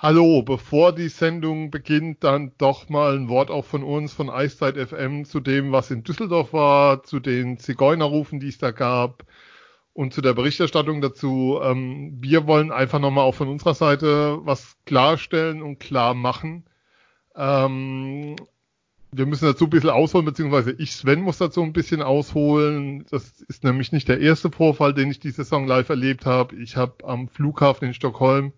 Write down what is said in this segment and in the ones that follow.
Hallo, bevor die Sendung beginnt, dann doch mal ein Wort auch von uns, von Eiszeit FM, zu dem, was in Düsseldorf war, zu den Zigeunerrufen, die es da gab und zu der Berichterstattung dazu. Ähm, wir wollen einfach nochmal auch von unserer Seite was klarstellen und klar machen. Ähm, wir müssen dazu ein bisschen ausholen, beziehungsweise ich, Sven, muss dazu ein bisschen ausholen. Das ist nämlich nicht der erste Vorfall, den ich die Saison live erlebt habe. Ich habe am Flughafen in Stockholm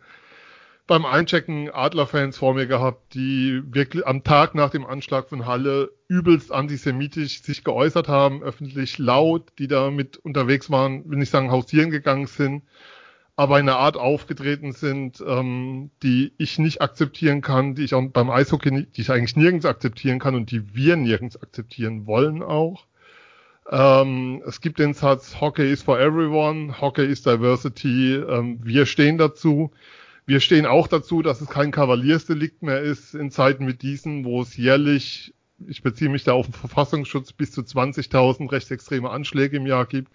beim Einchecken Adlerfans vor mir gehabt, die wirklich am Tag nach dem Anschlag von Halle übelst antisemitisch sich geäußert haben, öffentlich laut, die da mit unterwegs waren, will nicht sagen hausieren gegangen sind, aber in einer Art aufgetreten sind, ähm, die ich nicht akzeptieren kann, die ich auch beim Eishockey, die ich eigentlich nirgends akzeptieren kann und die wir nirgends akzeptieren wollen auch. Ähm, es gibt den Satz, Hockey is for everyone, Hockey is diversity, ähm, wir stehen dazu. Wir stehen auch dazu, dass es kein Kavaliersdelikt mehr ist in Zeiten mit diesen, wo es jährlich, ich beziehe mich da auf den Verfassungsschutz, bis zu 20.000 rechtsextreme Anschläge im Jahr gibt,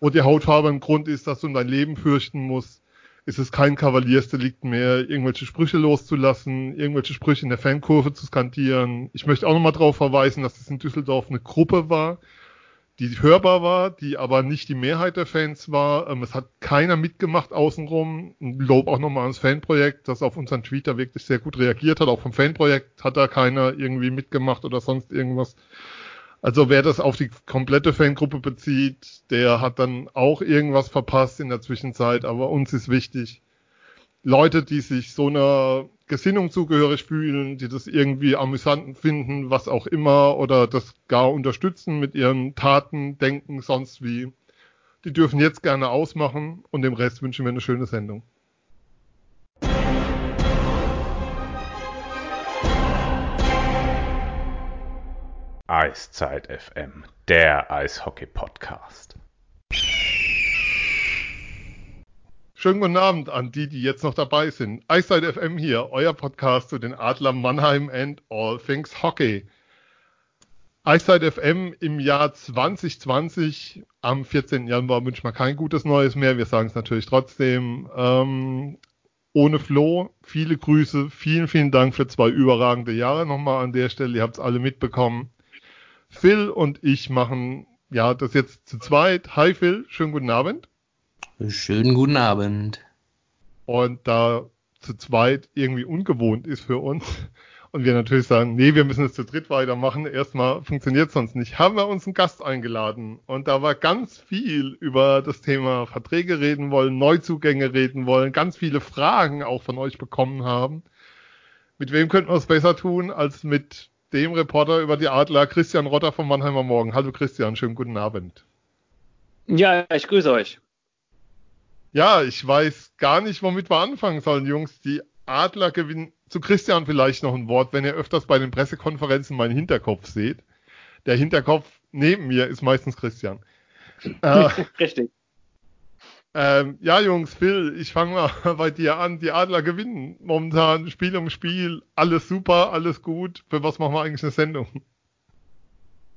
wo die Hautfarbe im Grund ist, dass du dein Leben fürchten musst, ist es kein Kavaliersdelikt mehr, irgendwelche Sprüche loszulassen, irgendwelche Sprüche in der Fankurve zu skandieren. Ich möchte auch nochmal darauf verweisen, dass es in Düsseldorf eine Gruppe war, die hörbar war, die aber nicht die Mehrheit der Fans war. Ähm, es hat keiner mitgemacht außenrum. Lob auch nochmal ans Fanprojekt, das auf unseren da wirklich sehr gut reagiert hat. Auch vom Fanprojekt hat da keiner irgendwie mitgemacht oder sonst irgendwas. Also wer das auf die komplette Fangruppe bezieht, der hat dann auch irgendwas verpasst in der Zwischenzeit. Aber uns ist wichtig, Leute, die sich so einer Gesinnung zugehörig fühlen, die das irgendwie amüsant finden, was auch immer, oder das gar unterstützen mit ihren Taten, Denken, sonst wie, die dürfen jetzt gerne ausmachen und dem Rest wünschen wir eine schöne Sendung. Eiszeit FM, der Eishockey-Podcast. Schönen guten Abend an die, die jetzt noch dabei sind. Eiszeit FM hier, euer Podcast zu den Adler Mannheim and All Things Hockey. Eiszeit FM im Jahr 2020, am 14. Januar wünscht man kein gutes Neues mehr. Wir sagen es natürlich trotzdem. Ähm, ohne Flo, viele Grüße, vielen, vielen Dank für zwei überragende Jahre nochmal an der Stelle. Ihr habt es alle mitbekommen. Phil und ich machen ja das jetzt zu zweit. Hi Phil, schönen guten Abend. Schönen guten Abend. Und da zu zweit irgendwie ungewohnt ist für uns und wir natürlich sagen, nee, wir müssen es zu dritt weitermachen, erstmal funktioniert sonst nicht, haben wir uns einen Gast eingeladen und da war ganz viel über das Thema Verträge reden wollen, Neuzugänge reden wollen, ganz viele Fragen auch von euch bekommen haben. Mit wem könnten wir es besser tun als mit dem Reporter über die Adler, Christian Rotter vom Mannheimer Morgen. Hallo Christian, schönen guten Abend. Ja, ich grüße euch. Ja, ich weiß gar nicht, womit wir anfangen sollen, Jungs. Die Adler gewinnen. Zu Christian vielleicht noch ein Wort, wenn ihr öfters bei den Pressekonferenzen meinen Hinterkopf seht. Der Hinterkopf neben mir ist meistens Christian. Äh, Richtig. Ähm, ja, Jungs, Phil, ich fange mal bei dir an. Die Adler gewinnen momentan Spiel um Spiel. Alles super, alles gut. Für was machen wir eigentlich eine Sendung?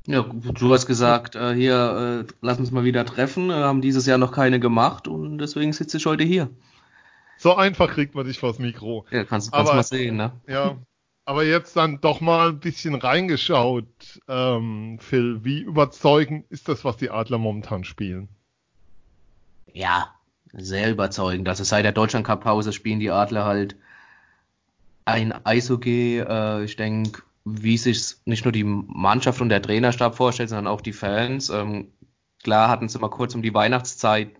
Ja, du hast gesagt, äh, hier, äh, lass uns mal wieder treffen. Wir haben dieses Jahr noch keine gemacht und deswegen sitze ich heute hier. So einfach kriegt man dich vors Mikro. Ja, kannst, kannst aber, mal sehen, ne? Ja, aber jetzt dann doch mal ein bisschen reingeschaut, ähm, Phil. Wie überzeugend ist das, was die Adler momentan spielen? Ja, sehr überzeugend. Also seit der Deutschland Cup Pause spielen die Adler halt ein Eishockey. Äh, ich denke, wie sich nicht nur die Mannschaft und der Trainerstab vorstellt, sondern auch die Fans. Ähm, klar hatten sie mal kurz um die Weihnachtszeit,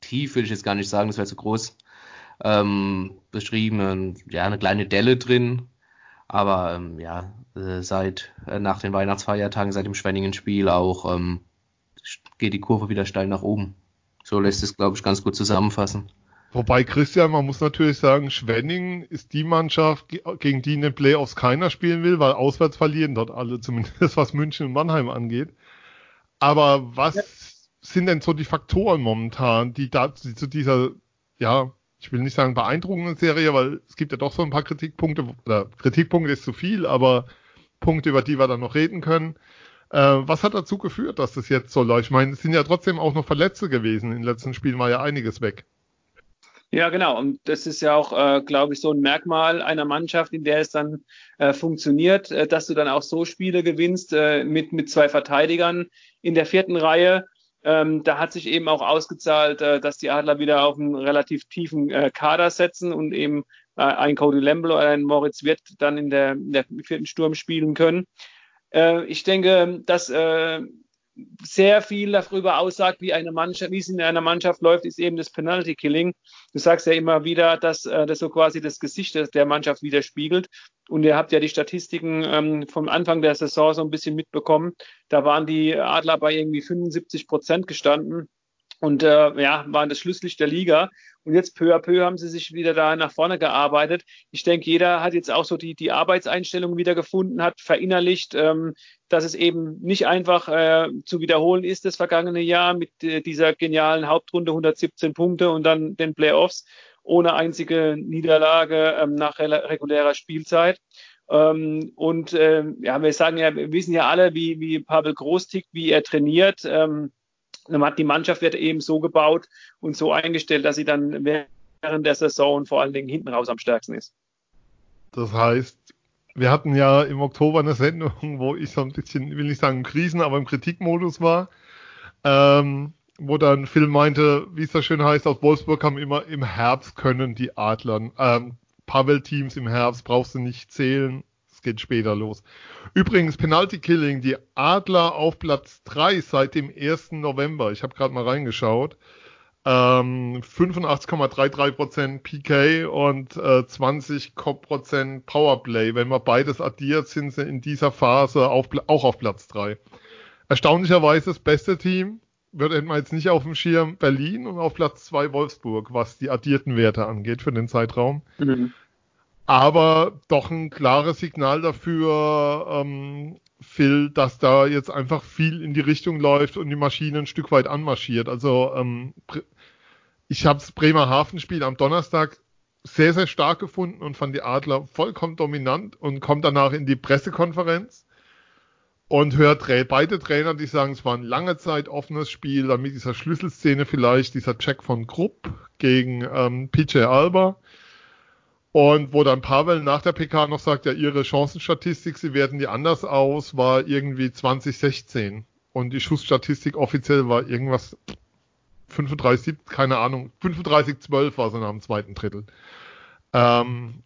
tief will ich jetzt gar nicht sagen, das wäre zu groß ähm, beschrieben, ja, eine kleine Delle drin. Aber ähm, ja, äh, seit äh, nach den Weihnachtsfeiertagen, seit dem Schwenningen-Spiel auch, ähm, geht die Kurve wieder steil nach oben. So lässt es, glaube ich, ganz gut zusammenfassen. Wobei Christian, man muss natürlich sagen, Schwenning ist die Mannschaft, gegen die in den Playoffs keiner spielen will, weil auswärts verlieren dort alle, zumindest was München und Mannheim angeht. Aber was ja. sind denn so die Faktoren momentan, die da die zu dieser, ja, ich will nicht sagen beeindruckenden Serie, weil es gibt ja doch so ein paar Kritikpunkte, oder Kritikpunkte ist zu viel, aber Punkte, über die wir dann noch reden können. Äh, was hat dazu geführt, dass das jetzt so läuft? Ich meine, es sind ja trotzdem auch noch Verletzte gewesen. In den letzten Spielen war ja einiges weg. Ja, genau. Und das ist ja auch, äh, glaube ich, so ein Merkmal einer Mannschaft, in der es dann äh, funktioniert, äh, dass du dann auch so Spiele gewinnst äh, mit, mit zwei Verteidigern in der vierten Reihe. Ähm, da hat sich eben auch ausgezahlt, äh, dass die Adler wieder auf einen relativ tiefen äh, Kader setzen und eben äh, ein Cody Lamble oder ein Moritz Wirt dann in der, in der vierten Sturm spielen können. Äh, ich denke, dass äh, sehr viel darüber aussagt, wie eine Mannschaft, wie es in einer Mannschaft läuft, ist eben das Penalty Killing. Du sagst ja immer wieder, dass äh, das so quasi das Gesicht der Mannschaft widerspiegelt. Und ihr habt ja die Statistiken ähm, vom Anfang der Saison so ein bisschen mitbekommen. Da waren die Adler bei irgendwie 75 Prozent gestanden und äh, ja, waren das Schlusslicht der Liga. Und jetzt peu à peu haben sie sich wieder da nach vorne gearbeitet. Ich denke, jeder hat jetzt auch so die, die Arbeitseinstellung wieder gefunden, hat verinnerlicht, ähm, dass es eben nicht einfach äh, zu wiederholen ist, das vergangene Jahr mit äh, dieser genialen Hauptrunde 117 Punkte und dann den Playoffs ohne einzige Niederlage ähm, nach regulärer Spielzeit. Ähm, und äh, ja, wir sagen ja, wir wissen ja alle, wie, wie Pavel Groß tickt, wie er trainiert. Ähm, die Mannschaft wird eben so gebaut und so eingestellt, dass sie dann während der Saison vor allen Dingen hinten raus am stärksten ist. Das heißt, wir hatten ja im Oktober eine Sendung, wo ich so ein bisschen, will nicht sagen Krisen, aber im Kritikmodus war, ähm, wo dann Phil meinte, wie es da schön heißt, aus Wolfsburg haben immer im Herbst können die Adlern, ähm, Pavel-Teams im Herbst brauchst du nicht zählen, geht später los. Übrigens, Penalty Killing, die Adler auf Platz 3 seit dem 1. November. Ich habe gerade mal reingeschaut. Ähm, 85,33% PK und äh, 20% Powerplay. Wenn man beides addiert, sind sie in dieser Phase auf, auch auf Platz 3. Erstaunlicherweise das beste Team wird man jetzt nicht auf dem Schirm Berlin und auf Platz 2 Wolfsburg, was die addierten Werte angeht für den Zeitraum. Mhm aber doch ein klares Signal dafür, ähm, Phil, dass da jetzt einfach viel in die Richtung läuft und die Maschine ein Stück weit anmarschiert. Also ähm, ich habe das Bremerhaven-Spiel am Donnerstag sehr, sehr stark gefunden und fand die Adler vollkommen dominant und kommt danach in die Pressekonferenz und hört beide Trainer, die sagen, es war ein lange Zeit offenes Spiel, dann mit dieser Schlüsselszene vielleicht, dieser Check von Krupp gegen ähm, PJ Alba und wo dann Pavel nach der PK noch sagt, ja, ihre Chancenstatistik, sie werden die anders aus, war irgendwie 2016. Und die Schussstatistik offiziell war irgendwas 35, keine Ahnung, 35, 12 war sie nach dem zweiten Drittel. Ähm,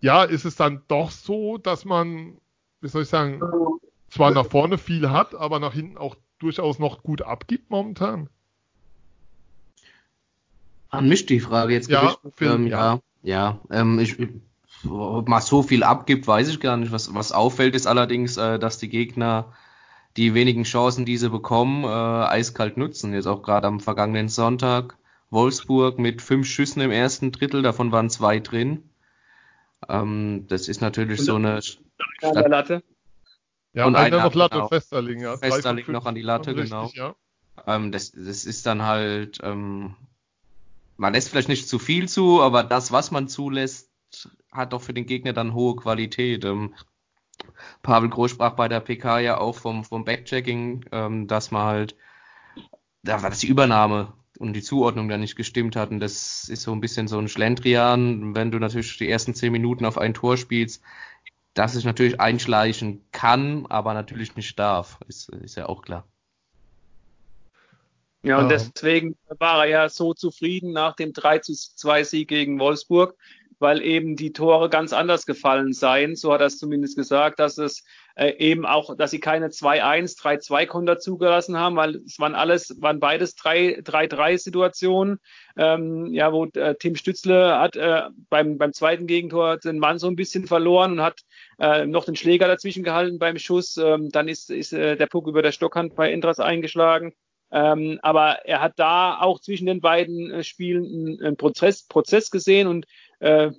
ja, ist es dann doch so, dass man, wie soll ich sagen, zwar nach vorne viel hat, aber nach hinten auch durchaus noch gut abgibt momentan? An mich die Frage jetzt. Ja, Phil, ähm, ja. ja. Ja, ähm, ich, ob man so viel abgibt, weiß ich gar nicht. Was, was auffällt, ist allerdings, äh, dass die Gegner die wenigen Chancen, die sie bekommen, äh, eiskalt nutzen. Jetzt auch gerade am vergangenen Sonntag Wolfsburg mit fünf Schüssen im ersten Drittel, davon waren zwei drin. Ähm, das ist natürlich so eine Stadt Latte. Ja, und einer noch Latte genau, Festerling, ja. Festerling noch an die Latte, genau. Richtig, ja. ähm, das, das ist dann halt ähm, man lässt vielleicht nicht zu viel zu, aber das, was man zulässt, hat doch für den Gegner dann hohe Qualität. Ähm, Pavel Groß sprach bei der PK ja auch vom, vom Backchecking, ähm, dass man halt, da war das die Übernahme und die Zuordnung da nicht gestimmt hat. Und das ist so ein bisschen so ein Schlendrian, wenn du natürlich die ersten zehn Minuten auf ein Tor spielst, dass es natürlich einschleichen kann, aber natürlich nicht darf. Ist, ist ja auch klar. Ja, und deswegen war er ja so zufrieden nach dem 3 zu 2 Sieg gegen Wolfsburg, weil eben die Tore ganz anders gefallen seien. So hat er es zumindest gesagt, dass es äh, eben auch, dass sie keine 2-1, 3-2 Konter zugelassen haben, weil es waren alles, waren beides 3-3-Situationen. Ähm, ja, wo äh, Tim Stützle hat äh, beim, beim zweiten Gegentor den Mann so ein bisschen verloren und hat äh, noch den Schläger dazwischen gehalten beim Schuss. Ähm, dann ist, ist äh, der Puck über der Stockhand bei Endras eingeschlagen. Ähm, aber er hat da auch zwischen den beiden äh, Spielen einen, Prozess, Prozess gesehen und äh,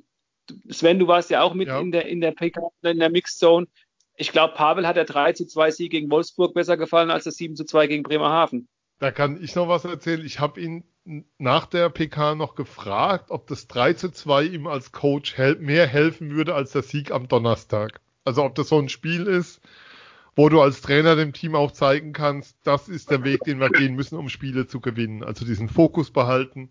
Sven, du warst ja auch mit ja. in der in der PK, in der Mixed Zone. Ich glaube, Pavel hat der 3 zu 2 Sieg gegen Wolfsburg besser gefallen als der 7 zu 2 gegen Bremerhaven. Da kann ich noch was erzählen. Ich habe ihn nach der PK noch gefragt, ob das 3 zu 2 ihm als Coach hel mehr helfen würde als der Sieg am Donnerstag. Also ob das so ein Spiel ist, wo du als Trainer dem Team auch zeigen kannst, das ist der Weg, den wir gehen müssen, um Spiele zu gewinnen. Also diesen Fokus behalten.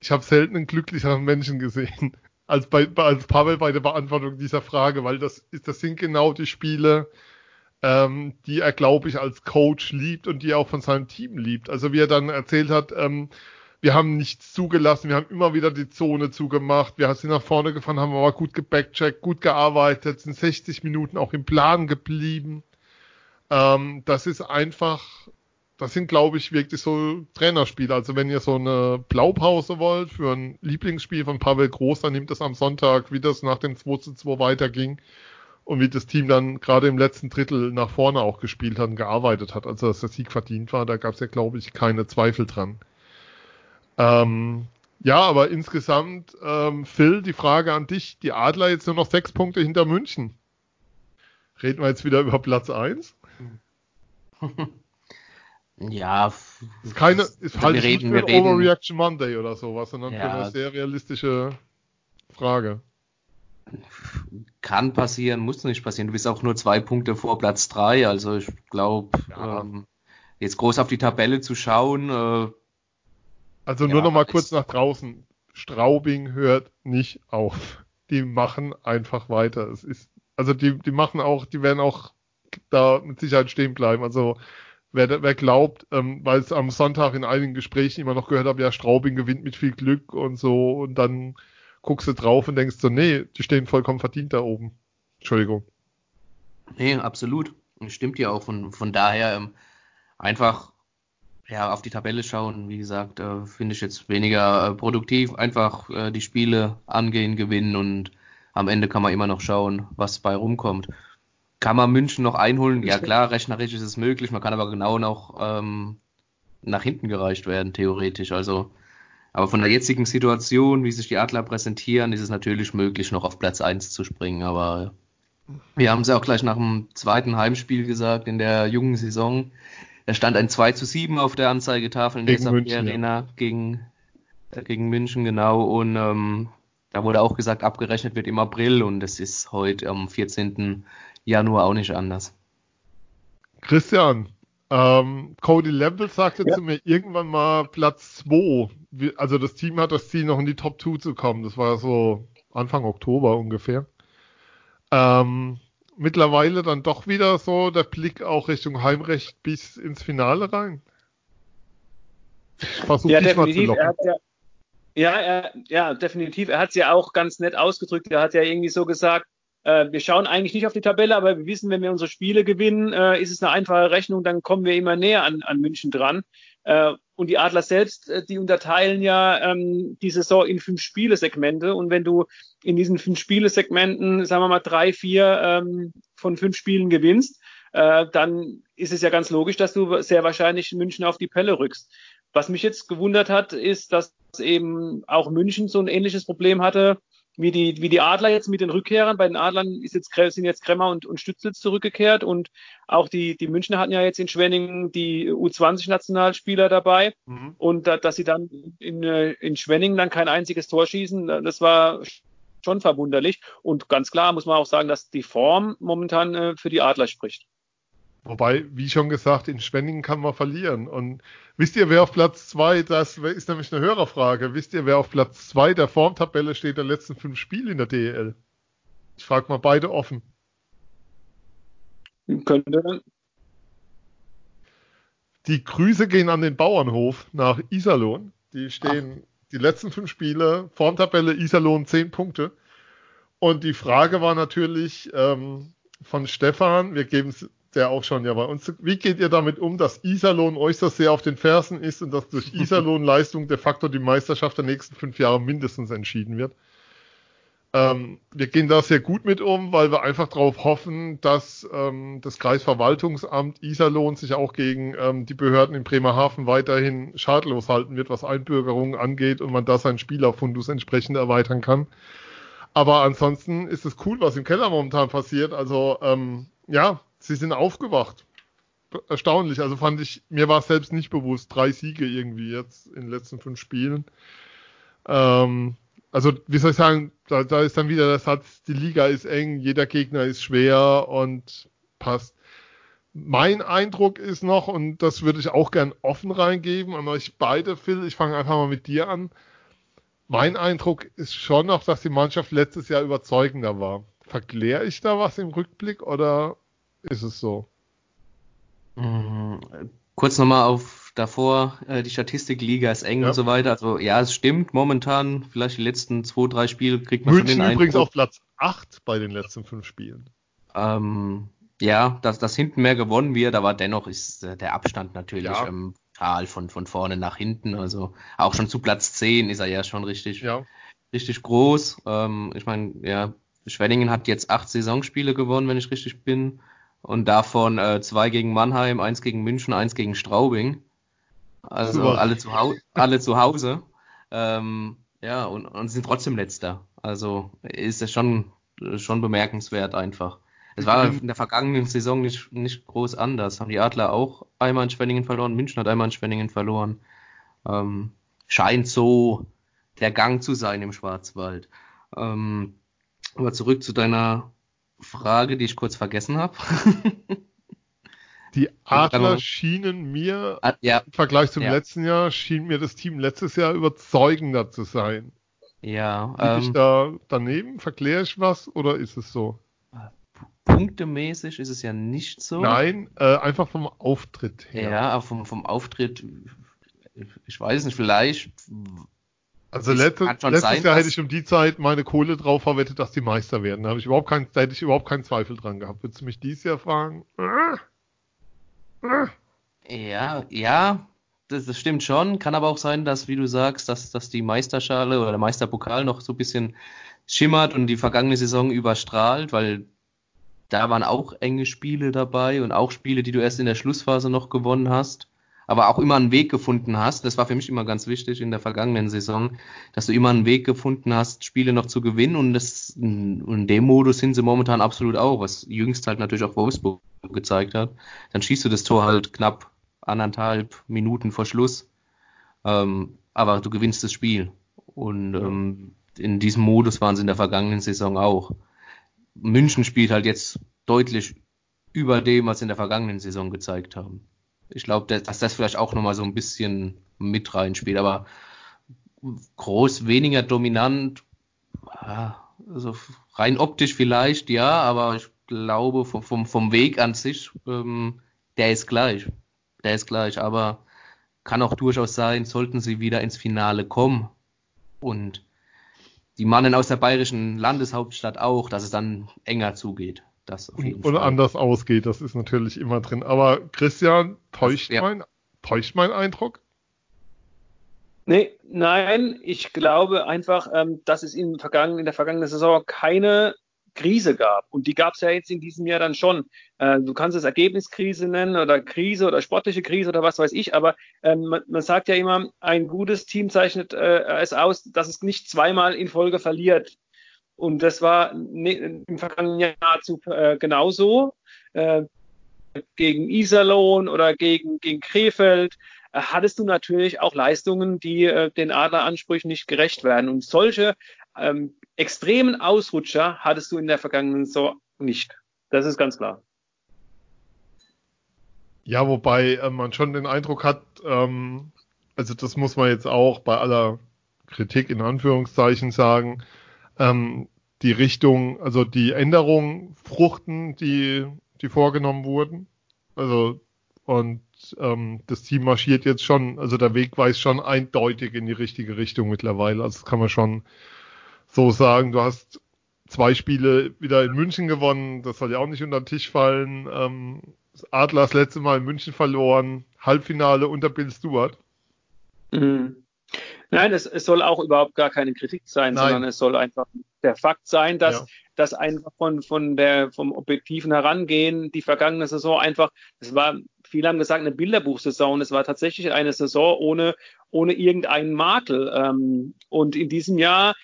ich habe selten einen glücklicheren Menschen gesehen als, bei, als Pavel bei der Beantwortung dieser Frage, weil das, ist, das sind genau die Spiele, ähm, die er, glaube ich, als Coach liebt und die er auch von seinem Team liebt. Also wie er dann erzählt hat, ähm, wir haben nichts zugelassen, wir haben immer wieder die Zone zugemacht, wir sind nach vorne gefahren, haben aber gut gebackcheckt, gut gearbeitet, sind 60 Minuten auch im Plan geblieben. Ähm, das ist einfach, das sind, glaube ich, wirklich so Trainerspiele. Also wenn ihr so eine Blaupause wollt für ein Lieblingsspiel von Pavel Groß, dann nehmt das am Sonntag, wie das nach dem 2 zu 2 weiterging und wie das Team dann gerade im letzten Drittel nach vorne auch gespielt hat und gearbeitet hat. Also dass der Sieg verdient war, da gab es ja, glaube ich, keine Zweifel dran. Ähm, ja, aber insgesamt, ähm, Phil, die Frage an dich. Die Adler jetzt nur noch sechs Punkte hinter München. Reden wir jetzt wieder über Platz eins? ja. Ist keine, ist halt reden, nicht für reden, Overreaction Monday oder sowas, sondern ja, für eine sehr realistische Frage. Kann passieren, muss nicht passieren. Du bist auch nur zwei Punkte vor Platz drei. Also ich glaube, ja. ähm, jetzt groß auf die Tabelle zu schauen, äh, also nur ja, noch mal kurz nach draußen. Straubing hört nicht auf. Die machen einfach weiter. Es ist, also die, die machen auch, die werden auch da mit Sicherheit stehen bleiben. Also wer, wer glaubt, ähm, weil es am Sonntag in einigen Gesprächen immer noch gehört habe, ja, Straubing gewinnt mit viel Glück und so und dann guckst du drauf und denkst so, nee, die stehen vollkommen verdient da oben. Entschuldigung. Nee, absolut. Stimmt ja auch. Von, von daher ähm, einfach ja, auf die Tabelle schauen, wie gesagt, äh, finde ich jetzt weniger äh, produktiv. Einfach äh, die Spiele angehen, gewinnen und am Ende kann man immer noch schauen, was bei rumkommt. Kann man München noch einholen? Ja klar, rechnerisch ist es möglich, man kann aber genau noch ähm, nach hinten gereicht werden, theoretisch. Also, aber von der jetzigen Situation, wie sich die Adler präsentieren, ist es natürlich möglich, noch auf Platz 1 zu springen. Aber wir haben es ja auch gleich nach dem zweiten Heimspiel gesagt in der jungen Saison. Da stand ein 2 zu 7 auf der Anzeigetafel in der SAP Arena ja. gegen, äh, gegen München, genau. Und ähm, da wurde auch gesagt, abgerechnet wird im April und es ist heute am 14. Januar auch nicht anders. Christian, ähm, Cody Lamble sagte ja. zu mir irgendwann mal Platz 2. Also das Team hat das Ziel, noch in die Top 2 zu kommen. Das war so Anfang Oktober ungefähr. Ähm, mittlerweile dann doch wieder so der Blick auch Richtung Heimrecht bis ins Finale rein? Versuch ja, definitiv. Er ja, ja, er, ja, definitiv. Er hat es ja auch ganz nett ausgedrückt. Er hat ja irgendwie so gesagt, äh, wir schauen eigentlich nicht auf die Tabelle, aber wir wissen, wenn wir unsere Spiele gewinnen, äh, ist es eine einfache Rechnung, dann kommen wir immer näher an, an München dran. Äh, und die Adler selbst, äh, die unterteilen ja ähm, die Saison in fünf Spielesegmente. Und wenn du in diesen fünf Spielesegmenten, sagen wir mal, drei, vier ähm, von fünf Spielen gewinnst, äh, dann ist es ja ganz logisch, dass du sehr wahrscheinlich München auf die Pelle rückst. Was mich jetzt gewundert hat, ist, dass eben auch München so ein ähnliches Problem hatte wie die, wie die Adler jetzt mit den Rückkehrern. Bei den Adlern ist jetzt, sind jetzt Kremmer und, und Stützlitz zurückgekehrt und auch die, die Münchner hatten ja jetzt in Schwenningen die U20-Nationalspieler dabei mhm. und da, dass sie dann in, in Schwenningen dann kein einziges Tor schießen, das war schon verwunderlich und ganz klar muss man auch sagen, dass die Form momentan äh, für die Adler spricht. Wobei, wie schon gesagt, in Schwenningen kann man verlieren. Und wisst ihr, wer auf Platz zwei, das ist nämlich eine Hörerfrage, wisst ihr, wer auf Platz zwei der Formtabelle steht der letzten fünf Spiele in der DEL? Ich frage mal beide offen. Könnte. Die Grüße gehen an den Bauernhof nach Iserlohn. Die stehen Ach. Die letzten fünf Spiele, Formtabelle Iserlohn zehn Punkte. Und die Frage war natürlich ähm, von Stefan, wir geben es der auch schon ja bei uns. Wie geht ihr damit um, dass Iserlohn so sehr auf den Fersen ist und dass durch Iserlohn Leistung de facto die Meisterschaft der nächsten fünf Jahre mindestens entschieden wird? Ähm, wir gehen da sehr gut mit um, weil wir einfach darauf hoffen, dass ähm, das Kreisverwaltungsamt Iserlohn sich auch gegen ähm, die Behörden in Bremerhaven weiterhin schadlos halten wird, was Einbürgerungen angeht und man da seinen Spielerfundus entsprechend erweitern kann. Aber ansonsten ist es cool, was im Keller momentan passiert. Also ähm, ja, sie sind aufgewacht. Erstaunlich. Also fand ich, mir war es selbst nicht bewusst, drei Siege irgendwie jetzt in den letzten fünf Spielen. Ähm, also, wie soll ich sagen, da, da ist dann wieder der Satz, die Liga ist eng, jeder Gegner ist schwer und passt. Mein Eindruck ist noch, und das würde ich auch gern offen reingeben, an euch beide, Phil, ich fange einfach mal mit dir an. Mein Eindruck ist schon noch, dass die Mannschaft letztes Jahr überzeugender war. Verkläre ich da was im Rückblick oder ist es so? Mhm. Kurz nochmal auf davor, äh, die Statistikliga ist eng ja. und so weiter. Also ja, es stimmt, momentan, vielleicht die letzten zwei, drei Spiele kriegt man München schon den übrigens auf Platz 8 bei den letzten fünf Spielen. Ähm, ja, dass, dass hinten mehr gewonnen wird, aber dennoch ist äh, der Abstand natürlich ja. ähm, total von, von vorne nach hinten. Also auch schon zu Platz 10 ist er ja schon richtig, ja. richtig groß. Ähm, ich meine, ja, Schwenningen hat jetzt acht Saisonspiele gewonnen, wenn ich richtig bin. Und davon äh, zwei gegen Mannheim, eins gegen München, eins gegen Straubing. Also alle zu, alle zu Hause. Ähm, ja, und, und sind trotzdem letzter. Also ist das schon, schon bemerkenswert einfach. Es war in der vergangenen Saison nicht, nicht groß anders. Haben die Adler auch einmal in Schwenningen verloren, München hat einmal in Schwenningen verloren. Ähm, scheint so der Gang zu sein im Schwarzwald. Ähm, aber zurück zu deiner Frage, die ich kurz vergessen habe. Die Adler schienen mir, ah, ja, im Vergleich zum ja. letzten Jahr, schien mir das Team letztes Jahr überzeugender zu sein. Ja. Liege ähm, ich da daneben? Verkläre ich was oder ist es so? Punktemäßig ist es ja nicht so. Nein, äh, einfach vom Auftritt her. Ja, vom, vom Auftritt, ich weiß nicht, vielleicht. Also letzte, letztes sein, Jahr hätte ich um die Zeit meine Kohle drauf verwettet, dass die Meister werden. Da habe ich überhaupt kein, da hätte ich überhaupt keinen Zweifel dran gehabt. Würdest du mich dieses Jahr fragen? Ja, ja, das, das, stimmt schon. Kann aber auch sein, dass, wie du sagst, dass, dass die Meisterschale oder der Meisterpokal noch so ein bisschen schimmert und die vergangene Saison überstrahlt, weil da waren auch enge Spiele dabei und auch Spiele, die du erst in der Schlussphase noch gewonnen hast, aber auch immer einen Weg gefunden hast. Das war für mich immer ganz wichtig in der vergangenen Saison, dass du immer einen Weg gefunden hast, Spiele noch zu gewinnen und das, in dem Modus sind sie momentan absolut auch, was jüngst halt natürlich auch Wolfsburg gezeigt hat. Dann schießt du das Tor halt knapp anderthalb Minuten vor Schluss, ähm, aber du gewinnst das Spiel. Und ähm, in diesem Modus waren sie in der vergangenen Saison auch. München spielt halt jetzt deutlich über dem, was sie in der vergangenen Saison gezeigt haben. Ich glaube, dass das vielleicht auch nochmal so ein bisschen mit reinspielt, aber groß weniger dominant, also rein optisch vielleicht, ja, aber ich glaube vom, vom, vom Weg an sich, ähm, der ist gleich. Der ist gleich, aber kann auch durchaus sein, sollten sie wieder ins Finale kommen und die Mannen aus der bayerischen Landeshauptstadt auch, dass es dann enger zugeht. Das auf jeden Oder Fall. anders ausgeht, das ist natürlich immer drin. Aber Christian, täuscht, das, ja. mein, täuscht mein Eindruck? Nee, nein, ich glaube einfach, ähm, dass es in, in der vergangenen Saison keine Krise gab. Und die gab es ja jetzt in diesem Jahr dann schon. Äh, du kannst es Ergebniskrise nennen oder Krise oder sportliche Krise oder was weiß ich, aber ähm, man, man, sagt ja immer, ein gutes Team zeichnet äh, es aus, dass es nicht zweimal in Folge verliert. Und das war im vergangenen Jahr zu, äh, genauso. Äh, gegen Iserlohn oder gegen, gegen Krefeld äh, hattest du natürlich auch Leistungen, die äh, den Adleransprüchen nicht gerecht werden. Und solche ähm, extremen Ausrutscher hattest du in der vergangenen Saison nicht. Das ist ganz klar. Ja, wobei äh, man schon den Eindruck hat, ähm, also das muss man jetzt auch bei aller Kritik in Anführungszeichen sagen, ähm, die Richtung, also die Änderungen fruchten, die, die vorgenommen wurden. Also und ähm, das Team marschiert jetzt schon, also der Weg weist schon eindeutig in die richtige Richtung mittlerweile. Also das kann man schon so sagen. Du hast zwei Spiele wieder in München gewonnen, das soll ja auch nicht unter den Tisch fallen. Ähm, Adlers letzte Mal in München verloren, Halbfinale unter Bill Stewart. Mhm. Nein, es, es, soll auch überhaupt gar keine Kritik sein, Nein. sondern es soll einfach der Fakt sein, dass, ja. dass einfach von, von der, vom objektiven Herangehen die vergangene Saison einfach, es war, viele haben gesagt, eine Bilderbuchsaison, es war tatsächlich eine Saison ohne, ohne irgendeinen Makel. Ähm, und in diesem Jahr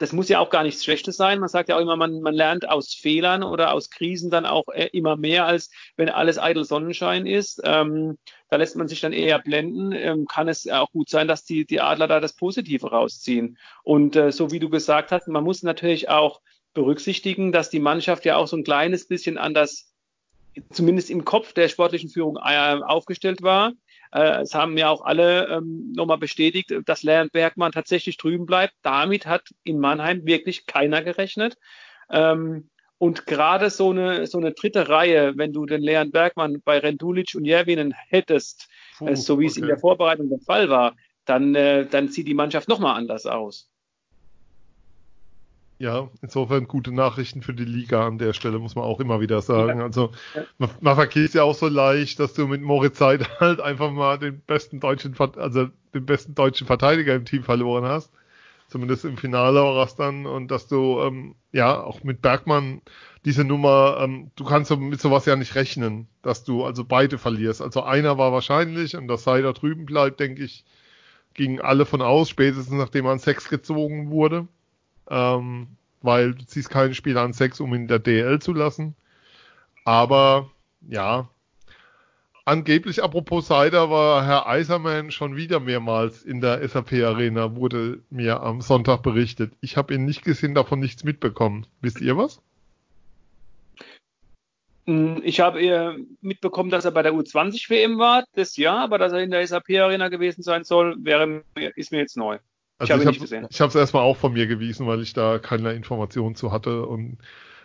das muss ja auch gar nichts Schlechtes sein. Man sagt ja auch immer, man, man lernt aus Fehlern oder aus Krisen dann auch äh, immer mehr, als wenn alles eitel Sonnenschein ist. Ähm, da lässt man sich dann eher blenden. Ähm, kann es auch gut sein, dass die, die Adler da das Positive rausziehen. Und äh, so wie du gesagt hast, man muss natürlich auch berücksichtigen, dass die Mannschaft ja auch so ein kleines bisschen anders, zumindest im Kopf der sportlichen Führung äh, aufgestellt war. Äh, es haben ja auch alle ähm, nochmal bestätigt, dass Leon Bergmann tatsächlich drüben bleibt. Damit hat in Mannheim wirklich keiner gerechnet. Ähm, und gerade so eine, so eine dritte Reihe, wenn du den Leon Bergmann bei Rendulic und Jervinen hättest, Puh, äh, so wie okay. es in der Vorbereitung der Fall war, dann, äh, dann sieht die Mannschaft nochmal anders aus. Ja, insofern gute Nachrichten für die Liga an der Stelle, muss man auch immer wieder sagen. Ja. Also man, man vergisst ja auch so leicht, dass du mit Moritz Seid halt einfach mal den besten deutschen, also den besten deutschen Verteidiger im Team verloren hast. Zumindest im Finale war es dann. Und dass du, ähm, ja, auch mit Bergmann diese Nummer, ähm, du kannst mit sowas ja nicht rechnen, dass du also beide verlierst. Also einer war wahrscheinlich und dass Seider drüben bleibt, denke ich, gingen alle von aus, spätestens nachdem er an Sex gezogen wurde ähm, weil du ziehst keinen Spieler an 6, um ihn in der DL zu lassen. Aber ja, angeblich, apropos Seider, war Herr Eiserman schon wieder mehrmals in der SAP Arena, wurde mir am Sonntag berichtet. Ich habe ihn nicht gesehen, davon nichts mitbekommen. Wisst ihr was? Hm, ich habe mitbekommen, dass er bei der U20 WM war, das Jahr, aber dass er in der SAP Arena gewesen sein soll, wäre, ist mir jetzt neu. Also ich habe ich hab, es erstmal auch von mir gewiesen, weil ich da keine Informationen zu hatte und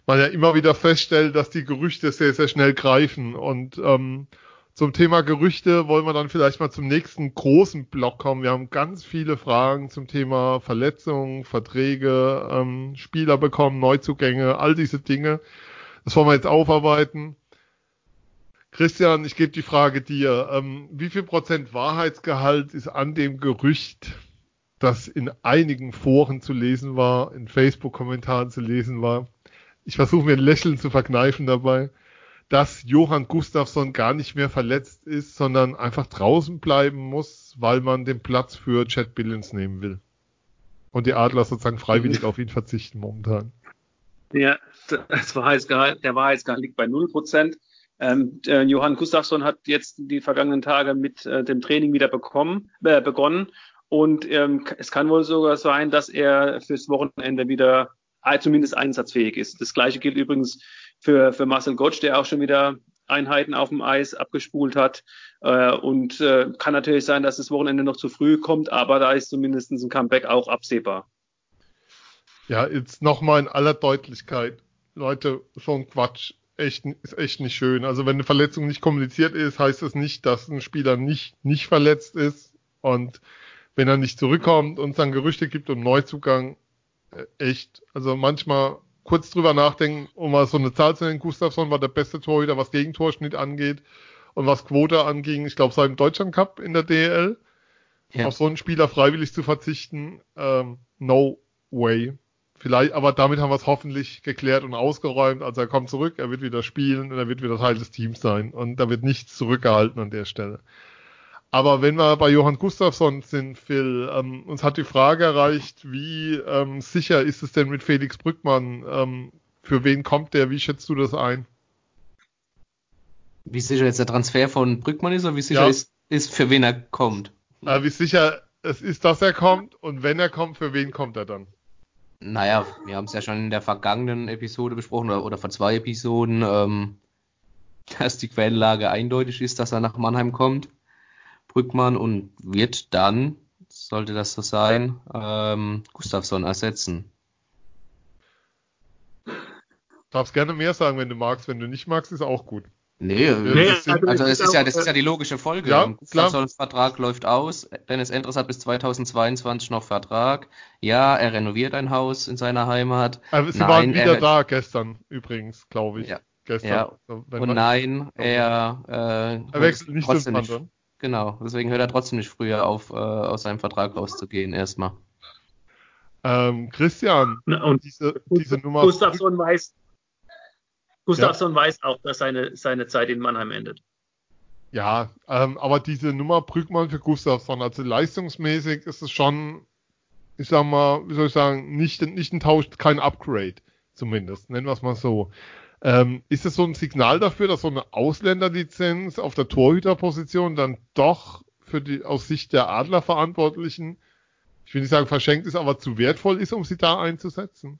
man ja immer wieder feststellt, dass die Gerüchte sehr, sehr schnell greifen. Und ähm, zum Thema Gerüchte wollen wir dann vielleicht mal zum nächsten großen Block kommen. Wir haben ganz viele Fragen zum Thema Verletzungen, Verträge, ähm, Spieler bekommen, Neuzugänge, all diese Dinge. Das wollen wir jetzt aufarbeiten. Christian, ich gebe die Frage dir. Ähm, wie viel Prozent Wahrheitsgehalt ist an dem Gerücht, das in einigen Foren zu lesen war, in Facebook-Kommentaren zu lesen war. Ich versuche mir ein Lächeln zu verkneifen dabei, dass Johann Gustafsson gar nicht mehr verletzt ist, sondern einfach draußen bleiben muss, weil man den Platz für Chad Billings nehmen will. Und die Adler sozusagen freiwillig auf ihn verzichten momentan. Ja, das Wahrheitsgehalt, der Wahrheitsgehalt liegt bei 0%. Ähm, äh, Johann Gustafsson hat jetzt die vergangenen Tage mit äh, dem Training wieder bekommen, äh, begonnen und ähm, es kann wohl sogar sein, dass er fürs Wochenende wieder zumindest einsatzfähig ist. Das gleiche gilt übrigens für, für Marcel Gottsch, der auch schon wieder Einheiten auf dem Eis abgespult hat. Äh, und äh, kann natürlich sein, dass das Wochenende noch zu früh kommt, aber da ist zumindest ein Comeback auch absehbar. Ja, jetzt nochmal in aller Deutlichkeit. Leute, so ein Quatsch echt, ist echt nicht schön. Also wenn eine Verletzung nicht kommuniziert ist, heißt das nicht, dass ein Spieler nicht, nicht verletzt ist. Und wenn er nicht zurückkommt und es dann Gerüchte gibt um Neuzugang, äh, echt, also manchmal kurz drüber nachdenken, um mal so eine Zahl zu nennen, Gustafsson war der beste Torhüter, was Gegentorschnitt angeht und was Quote anging, ich glaube, seit dem Deutschland Cup in der DL. Ja. Auf so einen Spieler freiwillig zu verzichten, ähm, no way. Vielleicht, aber damit haben wir es hoffentlich geklärt und ausgeräumt. Also er kommt zurück, er wird wieder spielen und er wird wieder Teil des Teams sein. Und da wird nichts zurückgehalten an der Stelle. Aber wenn wir bei Johann Gustafsson sind, Phil, ähm, uns hat die Frage erreicht, wie ähm, sicher ist es denn mit Felix Brückmann? Ähm, für wen kommt der? Wie schätzt du das ein? Wie sicher jetzt der Transfer von Brückmann ist oder wie sicher ja. ist, ist, für wen er kommt? Äh, wie sicher es ist, dass er kommt und wenn er kommt, für wen kommt er dann? Naja, wir haben es ja schon in der vergangenen Episode besprochen oder, oder vor zwei Episoden, ähm, dass die Quellenlage eindeutig ist, dass er nach Mannheim kommt. Brückmann und wird dann, sollte das so sein, ähm, Gustafsson ersetzen. Darfst gerne mehr sagen, wenn du magst. Wenn du nicht magst, ist auch gut. Nee, nee also, also das ist ja, das ist ja die logische Folge. Ja, Gustafssons Vertrag läuft aus. Dennis Endres hat bis 2022 noch Vertrag. Ja, er renoviert ein Haus in seiner Heimat. Aber sie nein, waren wieder er, da gestern übrigens, glaube ich. Ja. Gestern. Ja. Und nein, er, äh, er wechselt nicht zum nicht, Genau, deswegen hört er trotzdem nicht früher auf, äh, aus seinem Vertrag rauszugehen, erstmal. Ähm, Christian, und diese, diese Nummer. Gustafsson weiß, Gustafsson ja. weiß auch, dass seine, seine Zeit in Mannheim endet. Ja, ähm, aber diese Nummer Brückmann für Gustafsson, also leistungsmäßig ist es schon, ich sag mal, wie soll ich sagen, nicht, nicht ein Tausch, kein Upgrade, zumindest, nennen wir es mal so. Ähm, ist es so ein Signal dafür, dass so eine Ausländerlizenz auf der Torhüterposition dann doch für die aus Sicht der Adlerverantwortlichen, ich will nicht sagen verschenkt ist, aber zu wertvoll ist, um sie da einzusetzen?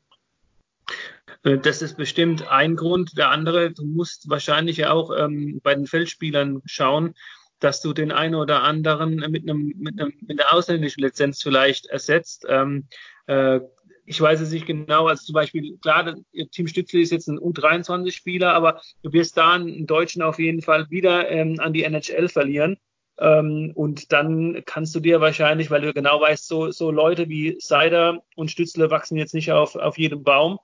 Äh, das ist bestimmt ein Grund. Der andere, du musst wahrscheinlich auch ähm, bei den Feldspielern schauen, dass du den einen oder anderen mit einem mit einem mit einer ausländischen Lizenz vielleicht ersetzt. Ähm, äh, ich weiß es nicht genau, also zum Beispiel, klar, Team Stützli ist jetzt ein U23-Spieler, aber du wirst da einen Deutschen auf jeden Fall wieder ähm, an die NHL verlieren. Ähm, und dann kannst du dir wahrscheinlich, weil du genau weißt, so, so Leute wie Seider und Stützle wachsen jetzt nicht auf, auf jedem Baum.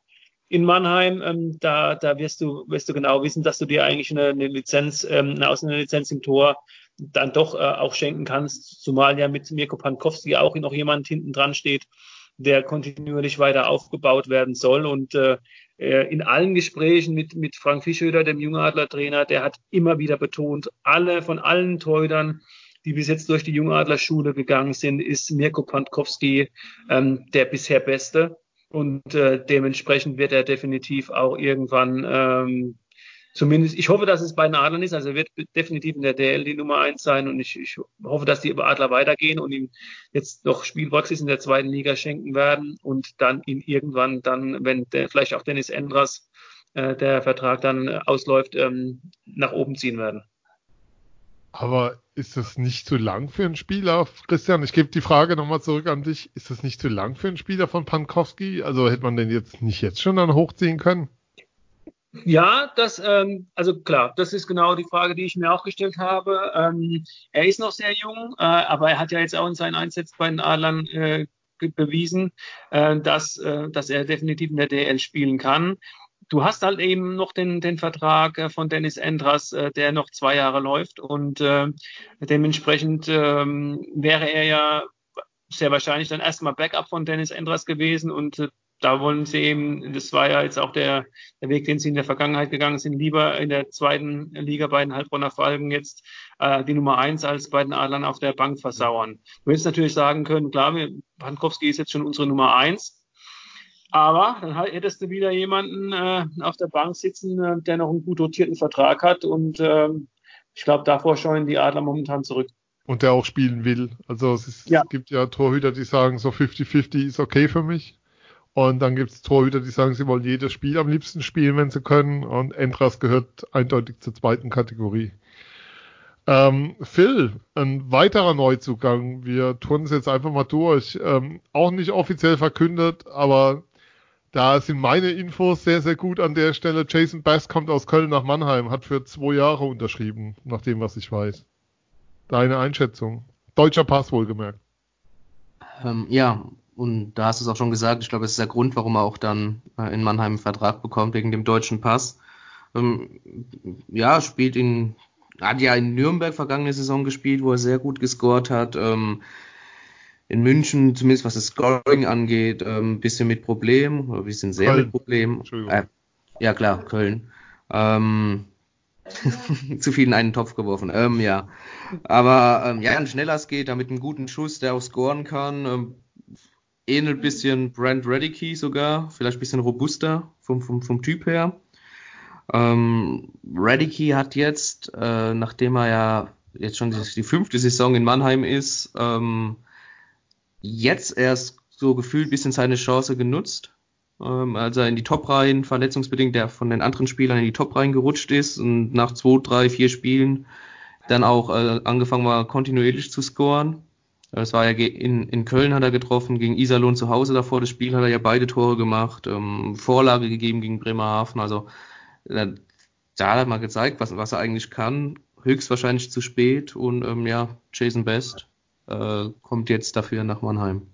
In Mannheim, ähm, da, da wirst du, wirst du genau wissen, dass du dir eigentlich eine, eine Lizenz, ähm, eine Ausländerlizenz im Tor dann doch äh, auch schenken kannst, zumal ja mit Mirko Pankowski auch noch jemand hinten dran steht, der kontinuierlich weiter aufgebaut werden soll. Und äh, äh, in allen Gesprächen mit, mit Frank Fischöder, dem Jungadler-Trainer, der hat immer wieder betont, alle von allen Teutern, die bis jetzt durch die Jungadler-Schule gegangen sind, ist Mirko Pankowski ähm, der bisher Beste. Und äh, dementsprechend wird er definitiv auch irgendwann ähm, zumindest, ich hoffe, dass es bei den Adlern ist. Also er wird definitiv in der DL die Nummer eins sein und ich, ich hoffe, dass die Adler weitergehen und ihm jetzt noch Spielpraxis in der zweiten Liga schenken werden und dann ihn irgendwann dann, wenn der, vielleicht auch Dennis Endras äh, der Vertrag dann ausläuft, ähm, nach oben ziehen werden. Aber ist das nicht zu lang für einen Spieler? Christian, ich gebe die Frage nochmal zurück an dich. Ist das nicht zu lang für einen Spieler von Pankowski? Also hätte man den jetzt nicht jetzt schon dann hochziehen können? Ja, das, ähm, also klar, das ist genau die Frage, die ich mir auch gestellt habe. Ähm, er ist noch sehr jung, äh, aber er hat ja jetzt auch in seinen Einsätzen bei den Adlern äh, bewiesen, äh, dass, äh, dass er definitiv in der DL spielen kann. Du hast halt eben noch den, den Vertrag äh, von Dennis Endras, äh, der noch zwei Jahre läuft und äh, dementsprechend äh, wäre er ja sehr wahrscheinlich dann erstmal Backup von Dennis Endras gewesen und äh, da wollen sie eben, das war ja jetzt auch der, der Weg, den sie in der Vergangenheit gegangen sind, lieber in der zweiten Liga bei den Heilbronner Falken jetzt äh, die Nummer eins als bei den Adlern auf der Bank versauern. Du hättest natürlich sagen können, klar, Pankowski ist jetzt schon unsere Nummer eins, aber dann hättest du wieder jemanden äh, auf der Bank sitzen, äh, der noch einen gut dotierten Vertrag hat und äh, ich glaube, davor scheuen die Adler momentan zurück. Und der auch spielen will. Also es, ist, ja. es gibt ja Torhüter, die sagen, so 50-50 ist okay für mich. Und dann gibt es Torhüter, die sagen, sie wollen jedes Spiel am liebsten spielen, wenn sie können. Und Entras gehört eindeutig zur zweiten Kategorie. Ähm, Phil, ein weiterer Neuzugang. Wir tun es jetzt einfach mal durch. Ähm, auch nicht offiziell verkündet, aber da sind meine Infos sehr, sehr gut an der Stelle. Jason Bass kommt aus Köln nach Mannheim, hat für zwei Jahre unterschrieben, nach dem, was ich weiß. Deine Einschätzung. Deutscher Pass wohlgemerkt. Ähm, ja, und da hast du es auch schon gesagt, ich glaube, es ist der Grund, warum er auch dann äh, in Mannheim einen Vertrag bekommt, wegen dem deutschen Pass. Ähm, ja, spielt in, hat ja in Nürnberg vergangene Saison gespielt, wo er sehr gut gescored hat. Ähm, in München, zumindest was das Scoring angeht, ein ähm, bisschen mit Problem, oder ein bisschen sehr Köln. mit Problem. Äh, ja klar, Köln. Ähm, zu viel in einen Topf geworfen. Ähm, ja. Aber ähm, ja, ein schneller Skater mit einem guten Schuss, der auch scoren kann. Ähm, ähnelt bisschen Brand Redicky sogar, vielleicht bisschen robuster vom, vom, vom Typ her. Ähm, Redicky hat jetzt, äh, nachdem er ja jetzt schon die, die, fünfte Saison in Mannheim ist, ähm, jetzt erst so gefühlt bisschen seine Chance genutzt. Ähm, als er in die Top-Reihen, verletzungsbedingt, der von den anderen Spielern in die Top-Reihen gerutscht ist und nach zwei, drei, vier Spielen dann auch äh, angefangen war, kontinuierlich zu scoren. Das war ja in, in Köln hat er getroffen, gegen Iserlohn zu Hause davor das Spiel hat er ja beide Tore gemacht, ähm, Vorlage gegeben gegen Bremerhaven. Also äh, da hat er mal gezeigt, was, was er eigentlich kann. Höchstwahrscheinlich zu spät und ähm, ja, Jason Best äh, kommt jetzt dafür nach Mannheim.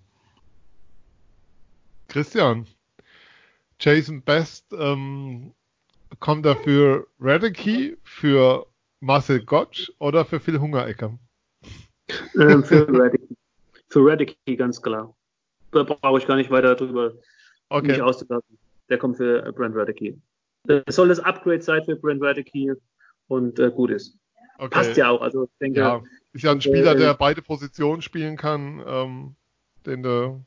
Christian, Jason Best ähm, kommt dafür Radicky, für Marcel Gottsch oder für Phil Hungerecker? Ähm, für Radicky. Für Radicky, ganz klar. Da brauche ich gar nicht weiter drüber okay. mich auszulassen. Der kommt für Brent Radicky. Das soll das Upgrade sein für Brent Radicky und äh, gut ist. Okay. Passt ja auch. Also ich denke, ja, ist ja ein Spieler, der beide Positionen spielen kann, ähm, den der,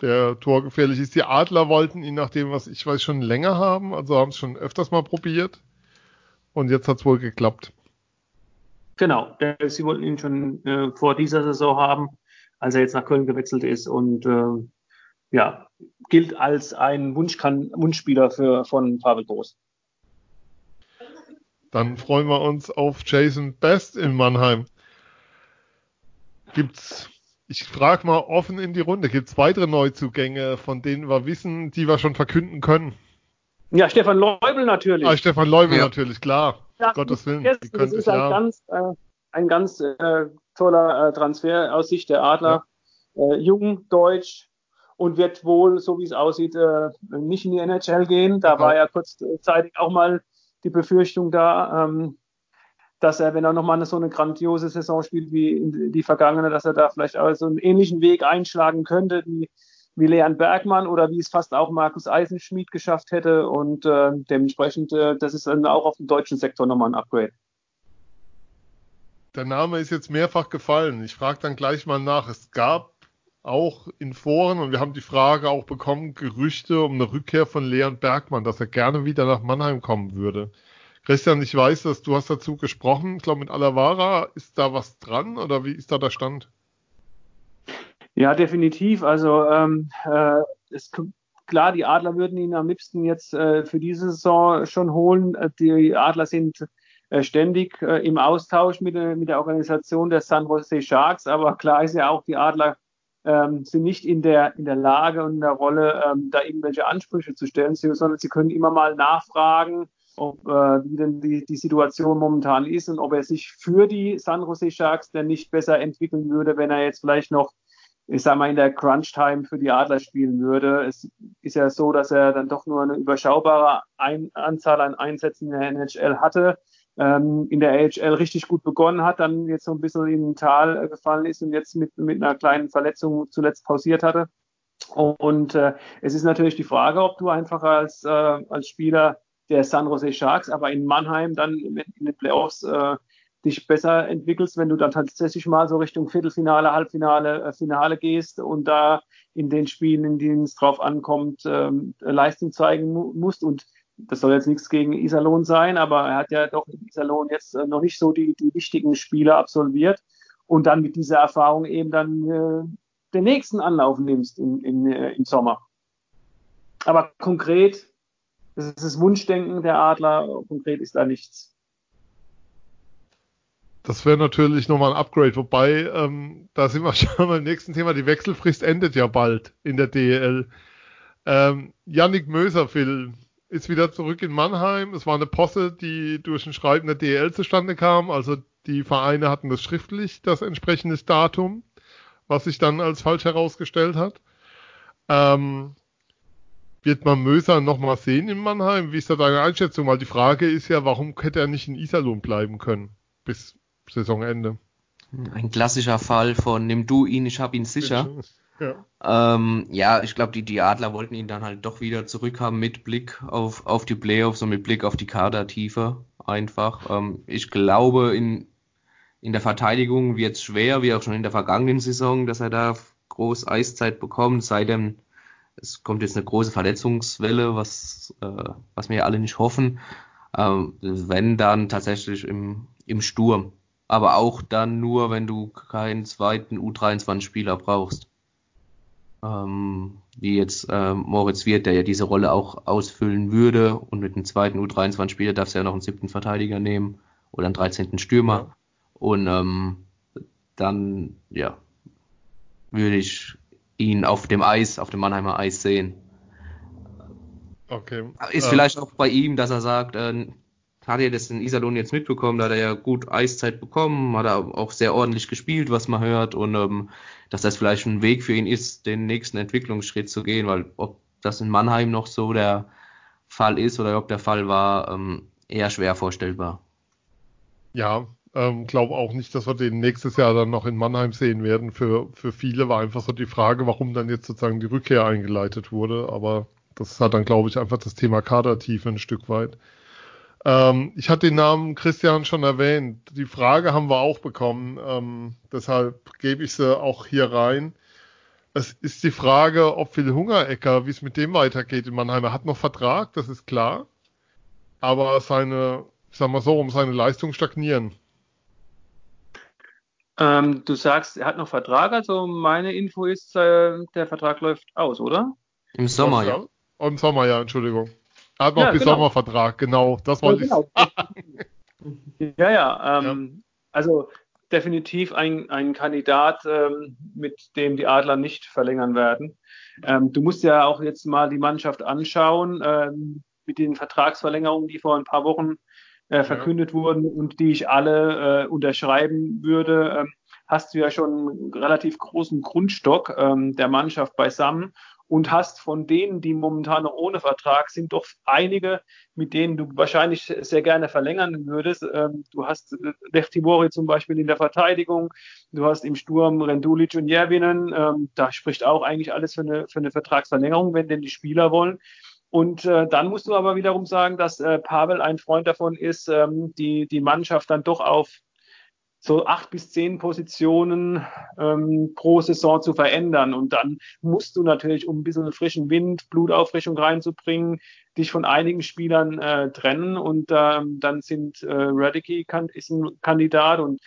der torgefährlich ist. Die Adler wollten ihn nach dem, was ich weiß, schon länger haben, also haben es schon öfters mal probiert. Und jetzt hat es wohl geklappt. Genau, sie wollten ihn schon äh, vor dieser Saison haben, als er jetzt nach Köln gewechselt ist und äh, ja, gilt als ein Wunschkan Wunschspieler für, von Pavel Groß. Dann freuen wir uns auf Jason Best in Mannheim. Gibt's, ich frage mal offen in die Runde, gibt's weitere Neuzugänge, von denen wir wissen, die wir schon verkünden können? Ja, Stefan Leubel natürlich. Ah, Stefan Leubel ja. natürlich, klar. Ja, Gottes Willen. Jetzt, das ist ein ja. ganz, äh, ein ganz äh, toller äh, Transfer aus Sicht der Adler. Ja. Äh, jung, deutsch und wird wohl, so wie es aussieht, äh, nicht in die NHL gehen. Da war ja kurzzeitig auch mal die Befürchtung da, ähm, dass er, wenn er nochmal so eine grandiose Saison spielt wie die vergangene, dass er da vielleicht auch so einen ähnlichen Weg einschlagen könnte, wie, wie Leon Bergmann oder wie es fast auch Markus Eisenschmidt geschafft hätte. Und äh, dementsprechend, äh, das ist dann auch auf dem deutschen Sektor nochmal ein Upgrade. Der Name ist jetzt mehrfach gefallen. Ich frage dann gleich mal nach. Es gab auch in Foren und wir haben die Frage auch bekommen, Gerüchte um eine Rückkehr von Leon Bergmann, dass er gerne wieder nach Mannheim kommen würde. Christian, ich weiß, dass du hast dazu gesprochen. Ich glaube, mit Alavara ist da was dran oder wie ist da der Stand? Ja, definitiv. Also ähm, äh, es, klar, die Adler würden ihn am liebsten jetzt äh, für diese Saison schon holen. Äh, die Adler sind äh, ständig äh, im Austausch mit, mit der Organisation der San Jose Sharks, aber klar ist ja auch, die Adler ähm, sind nicht in der, in der Lage und in der Rolle, ähm, da irgendwelche Ansprüche zu stellen, sondern sie können immer mal nachfragen, ob, äh, wie denn die, die Situation momentan ist und ob er sich für die San Jose Sharks denn nicht besser entwickeln würde, wenn er jetzt vielleicht noch, ich sag mal, in der Crunch-Time für die Adler spielen würde. Es ist ja so, dass er dann doch nur eine überschaubare Ein Anzahl an Einsätzen in der NHL hatte ähm, in der AHL richtig gut begonnen hat, dann jetzt so ein bisschen in ein Tal gefallen ist und jetzt mit, mit einer kleinen Verletzung zuletzt pausiert hatte. Und äh, es ist natürlich die Frage, ob du einfach als, äh, als Spieler der San Jose Sharks, aber in Mannheim dann in, in den Playoffs äh, dich besser entwickelst, wenn du dann tatsächlich mal so Richtung Viertelfinale, Halbfinale, äh, Finale gehst und da in den Spielen, in denen es drauf ankommt, ähm, Leistung zeigen mu musst. Und das soll jetzt nichts gegen Iserlohn sein, aber er hat ja doch in Iserlohn jetzt äh, noch nicht so die, die wichtigen Spiele absolviert und dann mit dieser Erfahrung eben dann äh, den nächsten Anlauf nimmst in, in, äh, im Sommer. Aber konkret, das ist das Wunschdenken der Adler, konkret ist da nichts. Das wäre natürlich nochmal ein Upgrade, wobei, ähm, da sind wir schon beim nächsten Thema, die Wechselfrist endet ja bald in der DEL. Ähm, Yannick Möser, Phil, ist wieder zurück in Mannheim. Es war eine Posse, die durch ein Schreiben der DL zustande kam. Also die Vereine hatten das schriftlich, das entsprechende Datum, was sich dann als falsch herausgestellt hat. Ähm, wird man Möser nochmal sehen in Mannheim? Wie ist da deine Einschätzung? Weil die Frage ist ja, warum hätte er nicht in Iserlohn bleiben können bis Saisonende? Ein klassischer Fall von nimm du ihn, ich hab ihn sicher. Ja, ähm, ja ich glaube, die, die Adler wollten ihn dann halt doch wieder zurückhaben mit Blick auf, auf die Playoffs und mit Blick auf die Kadertiefe einfach. Ähm, ich glaube, in, in der Verteidigung wird es schwer, wie auch schon in der vergangenen Saison, dass er da groß Eiszeit bekommt, sei denn es kommt jetzt eine große Verletzungswelle, was, äh, was wir alle nicht hoffen. Ähm, wenn dann tatsächlich im, im Sturm. Aber auch dann nur, wenn du keinen zweiten U23-Spieler brauchst ähm, wie jetzt äh, Moritz Wirth, der ja diese Rolle auch ausfüllen würde. Und mit dem zweiten U23-Spieler darfst du ja noch einen siebten Verteidiger nehmen oder einen 13. Stürmer. Und ähm, dann, ja, würde ich ihn auf dem Eis, auf dem Mannheimer Eis sehen. Okay. Ist vielleicht auch bei ihm, dass er sagt, äh, hat er das in Iserlohn jetzt mitbekommen, da hat er ja gut Eiszeit bekommen, hat er auch sehr ordentlich gespielt, was man hört und ähm, dass das vielleicht ein Weg für ihn ist, den nächsten Entwicklungsschritt zu gehen, weil ob das in Mannheim noch so der Fall ist oder ob der Fall war, ähm, eher schwer vorstellbar. Ja, ähm, glaube auch nicht, dass wir den nächstes Jahr dann noch in Mannheim sehen werden. Für, für viele war einfach so die Frage, warum dann jetzt sozusagen die Rückkehr eingeleitet wurde, aber das hat dann, glaube ich, einfach das Thema Kadertiefe ein Stück weit. Ähm, ich hatte den Namen Christian schon erwähnt. Die Frage haben wir auch bekommen. Ähm, deshalb gebe ich sie auch hier rein. Es ist die Frage, ob Phil Hungerecker, wie es mit dem weitergeht in Mannheim. Er hat noch Vertrag, das ist klar. Aber seine, ich sag mal so, um seine Leistung stagnieren. Ähm, du sagst, er hat noch Vertrag, also meine Info ist, äh, der Vertrag läuft aus, oder? Im Sommer, ja. ja. Im Sommer, ja, Entschuldigung. Hat noch ja, bis genau. Sommervertrag, genau. Das wollte ja, genau. ich. Ja, ja. Ähm, ja. Also definitiv ein, ein Kandidat, ähm, mit dem die Adler nicht verlängern werden. Ähm, du musst ja auch jetzt mal die Mannschaft anschauen ähm, mit den Vertragsverlängerungen, die vor ein paar Wochen äh, verkündet ja. wurden und die ich alle äh, unterschreiben würde. Ähm, hast du ja schon einen relativ großen Grundstock ähm, der Mannschaft beisammen und hast von denen, die momentan noch ohne Vertrag sind, doch einige, mit denen du wahrscheinlich sehr gerne verlängern würdest. Ähm, du hast äh, Lev Timori zum Beispiel in der Verteidigung, du hast im Sturm Rendulic und Järvinen. Ähm, da spricht auch eigentlich alles für eine, für eine Vertragsverlängerung, wenn denn die Spieler wollen. Und äh, dann musst du aber wiederum sagen, dass äh, Pavel ein Freund davon ist, ähm, die, die Mannschaft dann doch auf so acht bis zehn Positionen ähm, pro Saison zu verändern. Und dann musst du natürlich, um ein bisschen frischen Wind, Blutauffrischung reinzubringen, dich von einigen Spielern äh, trennen. Und ähm, dann sind äh, Radicky kann, ist ein Kandidat und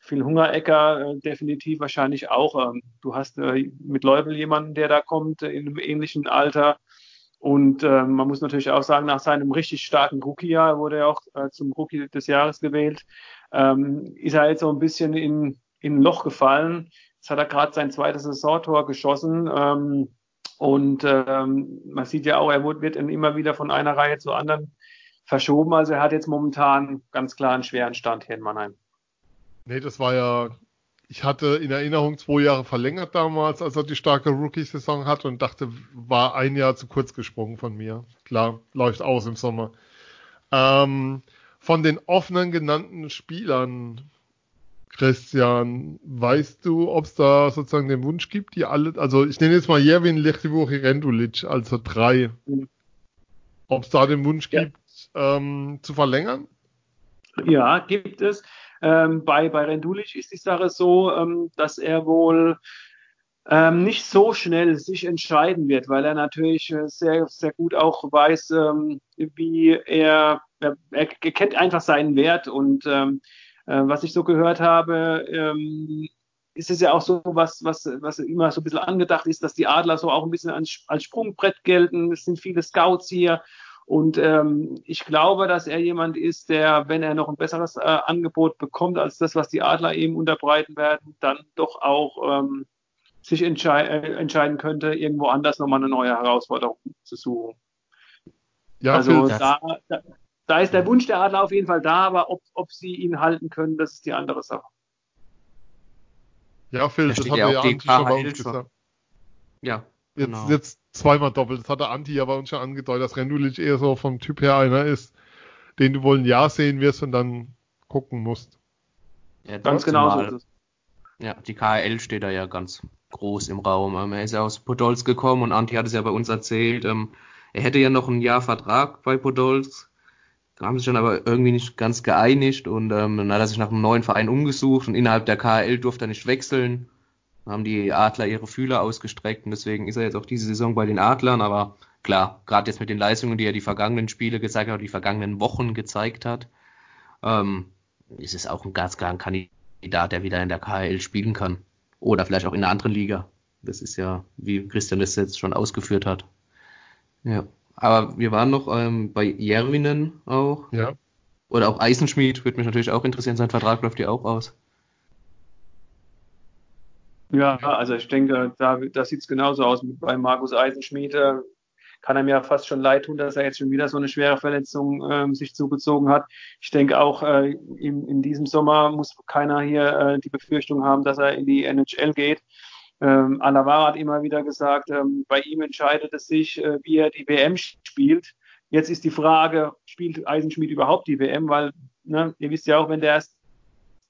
Phil Hungerecker äh, definitiv wahrscheinlich auch. Ähm, du hast äh, mit Leubel jemanden, der da kommt, äh, in einem ähnlichen Alter. Und äh, man muss natürlich auch sagen, nach seinem richtig starken Rookie-Jahr wurde er auch äh, zum Rookie des Jahres gewählt ähm, ist er jetzt so ein bisschen in, in ein Loch gefallen. Jetzt hat er gerade sein zweites Saisontor geschossen. Ähm, und ähm, man sieht ja auch, er wird immer wieder von einer Reihe zur anderen verschoben. Also er hat jetzt momentan ganz klar einen schweren Stand hier in Mannheim. Nee, das war ja, ich hatte in Erinnerung zwei Jahre verlängert damals, als er die starke Rookie-Saison hatte und dachte, war ein Jahr zu kurz gesprungen von mir. Klar, läuft aus im Sommer. Ähm, von den offenen genannten Spielern, Christian, weißt du, ob es da sozusagen den Wunsch gibt, die alle, also ich nenne jetzt mal Jervin Lechtivori Rendulic, also drei, mhm. ob es da den Wunsch ja. gibt, ähm, zu verlängern? Ja, gibt es. Ähm, bei, bei Rendulic ist die Sache so, ähm, dass er wohl ähm, nicht so schnell sich entscheiden wird, weil er natürlich äh, sehr, sehr gut auch weiß, ähm, wie er, er, er kennt einfach seinen Wert und ähm, äh, was ich so gehört habe, ähm, ist es ja auch so, was, was, was immer so ein bisschen angedacht ist, dass die Adler so auch ein bisschen als, als Sprungbrett gelten. Es sind viele Scouts hier. Und ähm, ich glaube, dass er jemand ist, der, wenn er noch ein besseres äh, Angebot bekommt als das, was die Adler ihm unterbreiten werden, dann doch auch ähm, sich entschei äh, entscheiden könnte, irgendwo anders nochmal eine neue Herausforderung zu suchen. Ja, also da, da, da, ist der Wunsch der Adler auf jeden Fall da, aber ob, ob sie ihn halten können, das ist die andere Sache. Ja, Phil, das hat er ja Anti schon bei uns gesagt. Ja, jetzt, genau. jetzt zweimal doppelt. Das hat der Anti ja bei uns schon angedeutet, dass Rendulic eher so vom Typ her einer ist, den du wohl ein Jahr sehen wirst und dann gucken musst. Ja, ganz genau so ist es. Ja, die KL steht da ja ganz groß im Raum. Ähm, er ist ja aus Podolsk gekommen und Anti hat es ja bei uns erzählt. Ähm, er hätte ja noch ein Jahr Vertrag bei Podolsk, haben sich dann aber irgendwie nicht ganz geeinigt und ähm, dann hat er sich nach einem neuen Verein umgesucht und innerhalb der KL durfte er nicht wechseln. Dann haben die Adler ihre Fühler ausgestreckt und deswegen ist er jetzt auch diese Saison bei den Adlern, aber klar, gerade jetzt mit den Leistungen, die er die vergangenen Spiele gezeigt hat, die vergangenen Wochen gezeigt hat, ist es auch ein ganz klarer Kandidat, der wieder in der KL spielen kann. Oder vielleicht auch in einer anderen Liga. Das ist ja, wie Christian das jetzt schon ausgeführt hat. Ja. Aber wir waren noch ähm, bei Jervinen auch. Ja. Oder auch Eisenschmied, würde mich natürlich auch interessieren. Sein Vertrag läuft ja auch aus. Ja, also ich denke, da, da sieht es genauso aus mit bei Markus Eisenschmied kann er mir fast schon leid tun, dass er jetzt schon wieder so eine schwere Verletzung ähm, sich zugezogen hat. Ich denke auch, äh, in, in diesem Sommer muss keiner hier äh, die Befürchtung haben, dass er in die NHL geht. Ähm, Alavara hat immer wieder gesagt, ähm, bei ihm entscheidet es sich, äh, wie er die WM spielt. Jetzt ist die Frage, spielt Eisenschmied überhaupt die WM? Weil, ne, ihr wisst ja auch, wenn der erst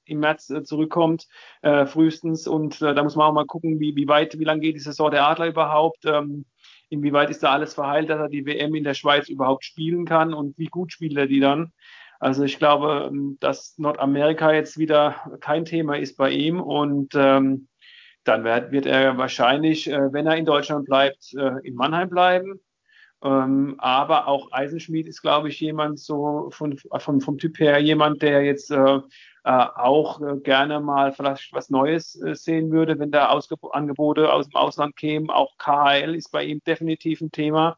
im März äh, zurückkommt, äh, frühestens. Und äh, da muss man auch mal gucken, wie, wie weit, wie lange geht die Saison der Adler überhaupt. Ähm, inwieweit ist da alles verheilt, dass er die WM in der Schweiz überhaupt spielen kann und wie gut spielt er die dann. Also ich glaube, ähm, dass Nordamerika jetzt wieder kein Thema ist bei ihm und ähm, dann wird, wird er wahrscheinlich, äh, wenn er in Deutschland bleibt, äh, in Mannheim bleiben. Ähm, aber auch Eisenschmied ist, glaube ich, jemand so von, von, vom Typ her, jemand, der jetzt äh, äh, auch äh, gerne mal vielleicht was Neues äh, sehen würde, wenn da Ausge Angebote aus dem Ausland kämen. Auch KHL ist bei ihm definitiv ein Thema.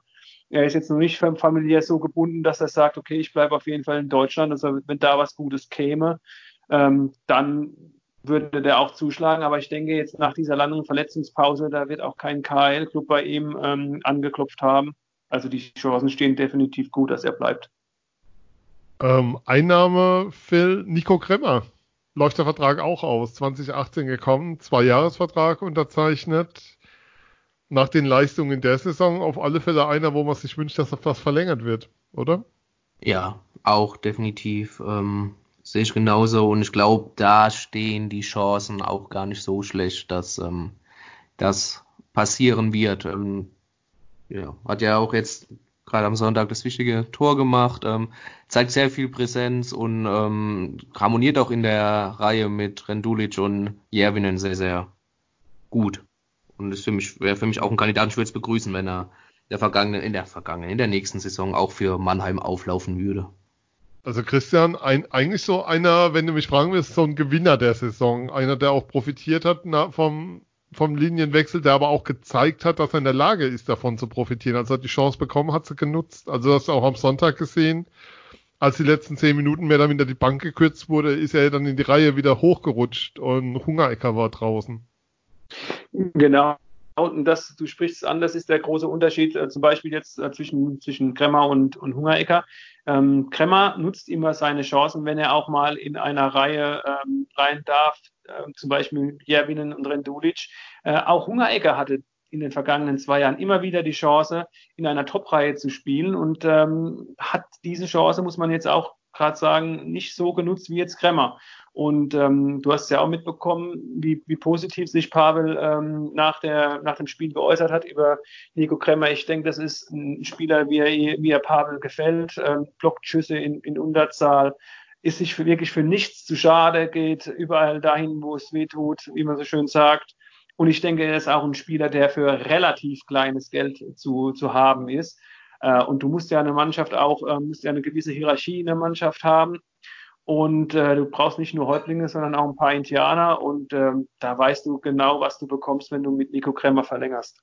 Er ist jetzt noch nicht familiär so gebunden, dass er sagt, okay, ich bleibe auf jeden Fall in Deutschland. Also wenn da was Gutes käme, ähm, dann würde der auch zuschlagen. Aber ich denke jetzt nach dieser langen Verletzungspause, da wird auch kein KL-Club bei ihm ähm, angeklopft haben. Also die Chancen stehen definitiv gut, dass er bleibt. Ähm, Einnahme, Phil, Nico Kremmer. Läuft der Vertrag auch aus. 2018 gekommen, zwei Jahresvertrag unterzeichnet. Nach den Leistungen der Saison auf alle Fälle einer, wo man sich wünscht, dass das verlängert wird, oder? Ja, auch definitiv. Ähm, sehe ich genauso und ich glaube, da stehen die Chancen auch gar nicht so schlecht, dass ähm, das passieren wird. Ähm, ja, hat ja auch jetzt gerade am Sonntag das wichtige Tor gemacht, ähm, zeigt sehr viel Präsenz und ähm, harmoniert auch in der Reihe mit Rendulic und Jervinen sehr, sehr gut. Und ist für mich, wäre für mich auch ein Kandidat, ich würde es begrüßen, wenn er der vergangenen, in der vergangenen, in der nächsten Saison auch für Mannheim auflaufen würde. Also Christian, ein, eigentlich so einer, wenn du mich fragen willst, so ein Gewinner der Saison. Einer, der auch profitiert hat na, vom, vom Linienwechsel, der aber auch gezeigt hat, dass er in der Lage ist, davon zu profitieren. Als er die Chance bekommen hat, sie genutzt. Also das auch am Sonntag gesehen. Als die letzten zehn Minuten mehr dann wieder die Bank gekürzt wurde, ist er dann in die Reihe wieder hochgerutscht und Hungerecker war draußen. Genau. Und das, du sprichst es an, das ist der große Unterschied, äh, zum Beispiel jetzt äh, zwischen, zwischen Kremmer und, und Hungerecker. Ähm, Kremmer nutzt immer seine Chancen, wenn er auch mal in einer Reihe ähm, rein darf, äh, zum Beispiel Jervinen und Rendulic. Äh, auch Hungerecker hatte in den vergangenen zwei Jahren immer wieder die Chance, in einer Top-Reihe zu spielen und ähm, hat diese Chance, muss man jetzt auch gerade sagen, nicht so genutzt wie jetzt Kremmer. Und ähm, du hast ja auch mitbekommen, wie, wie positiv sich Pavel ähm, nach, der, nach dem Spiel geäußert hat über Nico Kremmer. Ich denke, das ist ein Spieler, wie er, wie er Pavel gefällt, ähm, blockt Schüsse in, in Unterzahl, ist sich für, wirklich für nichts zu schade, geht überall dahin, wo es weh tut, wie man so schön sagt. Und ich denke, er ist auch ein Spieler, der für relativ kleines Geld zu, zu haben ist. Äh, und du musst ja eine Mannschaft auch, äh, musst ja eine gewisse Hierarchie in der Mannschaft haben. Und äh, du brauchst nicht nur Häuptlinge, sondern auch ein paar Indianer. Und ähm, da weißt du genau, was du bekommst, wenn du mit Nico Kremmer verlängerst.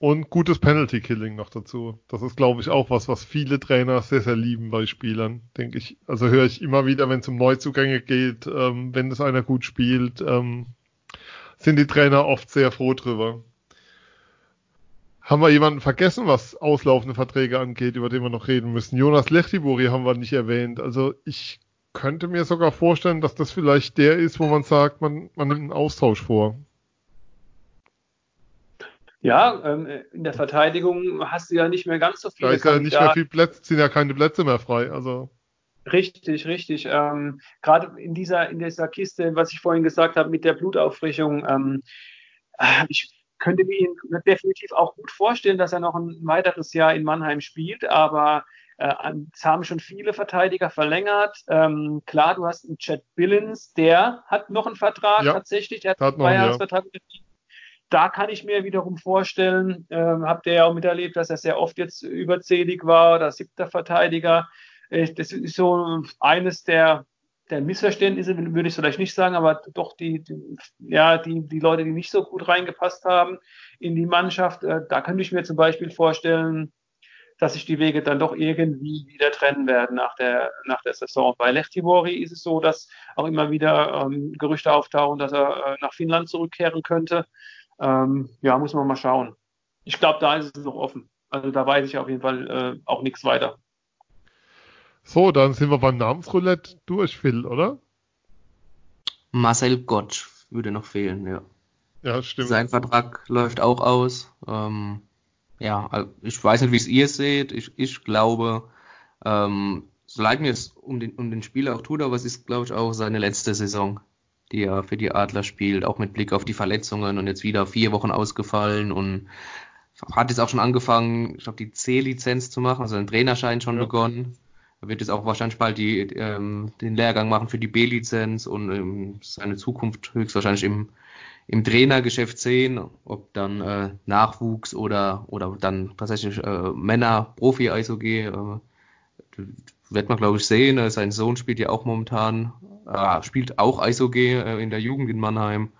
Und gutes Penalty Killing noch dazu. Das ist, glaube ich, auch was, was viele Trainer sehr, sehr lieben bei Spielern, denke ich. Also höre ich immer wieder, wenn es um Neuzugänge geht, ähm, wenn es einer gut spielt, ähm, sind die Trainer oft sehr froh drüber. Haben wir jemanden vergessen, was auslaufende Verträge angeht, über den wir noch reden müssen? Jonas Lechtiburi haben wir nicht erwähnt. Also ich könnte mir sogar vorstellen, dass das vielleicht der ist, wo man sagt, man, man nimmt einen Austausch vor. Ja, ähm, in der Verteidigung hast du ja nicht mehr ganz so viele. Da ist ja nicht mehr viel Plätze, sind ja keine Plätze mehr frei. Also Richtig, richtig. Ähm, Gerade in dieser, in dieser Kiste, was ich vorhin gesagt habe, mit der Blutauffrischung, ähm, äh, ich könnte mir ihn definitiv auch gut vorstellen, dass er noch ein weiteres Jahr in Mannheim spielt, aber äh, es haben schon viele Verteidiger verlängert. Ähm, klar, du hast einen Chad Billings, der hat noch einen Vertrag ja, tatsächlich, der hat einen Zweijahresvertrag. Ja. Da kann ich mir wiederum vorstellen, äh, habt ihr ja auch miterlebt, dass er sehr oft jetzt überzählig war oder siebter Verteidiger. Äh, das ist so eines der, der Missverständnisse, würde ich vielleicht nicht sagen, aber doch die, die, ja, die, die Leute, die nicht so gut reingepasst haben in die Mannschaft, äh, da könnte ich mir zum Beispiel vorstellen, dass sich die Wege dann doch irgendwie wieder trennen werden nach der, nach der Saison. Bei Lechtibori ist es so, dass auch immer wieder ähm, Gerüchte auftauchen, dass er äh, nach Finnland zurückkehren könnte. Ähm, ja, muss man mal schauen. Ich glaube, da ist es noch offen. Also da weiß ich auf jeden Fall äh, auch nichts weiter. So, dann sind wir beim Namensroulette durch, Phil, oder? Marcel Gottsch würde noch fehlen, ja. Ja, stimmt. Sein Vertrag läuft auch aus. Ähm, ja, ich weiß nicht, wie es ihr seht. Ich, ich glaube, ähm, so leid mir es um den, um den Spieler auch tut, aber es ist, glaube ich, auch seine letzte Saison, die er für die Adler spielt, auch mit Blick auf die Verletzungen und jetzt wieder vier Wochen ausgefallen und hat jetzt auch schon angefangen, ich glaube, die C-Lizenz zu machen, also den Trainerschein schon ja. begonnen. Er wird jetzt auch wahrscheinlich bald die, ähm, den Lehrgang machen für die B-Lizenz und ähm, seine Zukunft höchstwahrscheinlich im im Trainergeschäft sehen, ob dann äh, Nachwuchs oder oder dann tatsächlich äh, Männer Profi Eishockey äh, wird man glaube ich sehen. Äh, sein Sohn spielt ja auch momentan äh, spielt auch Eishockey äh, in der Jugend in Mannheim.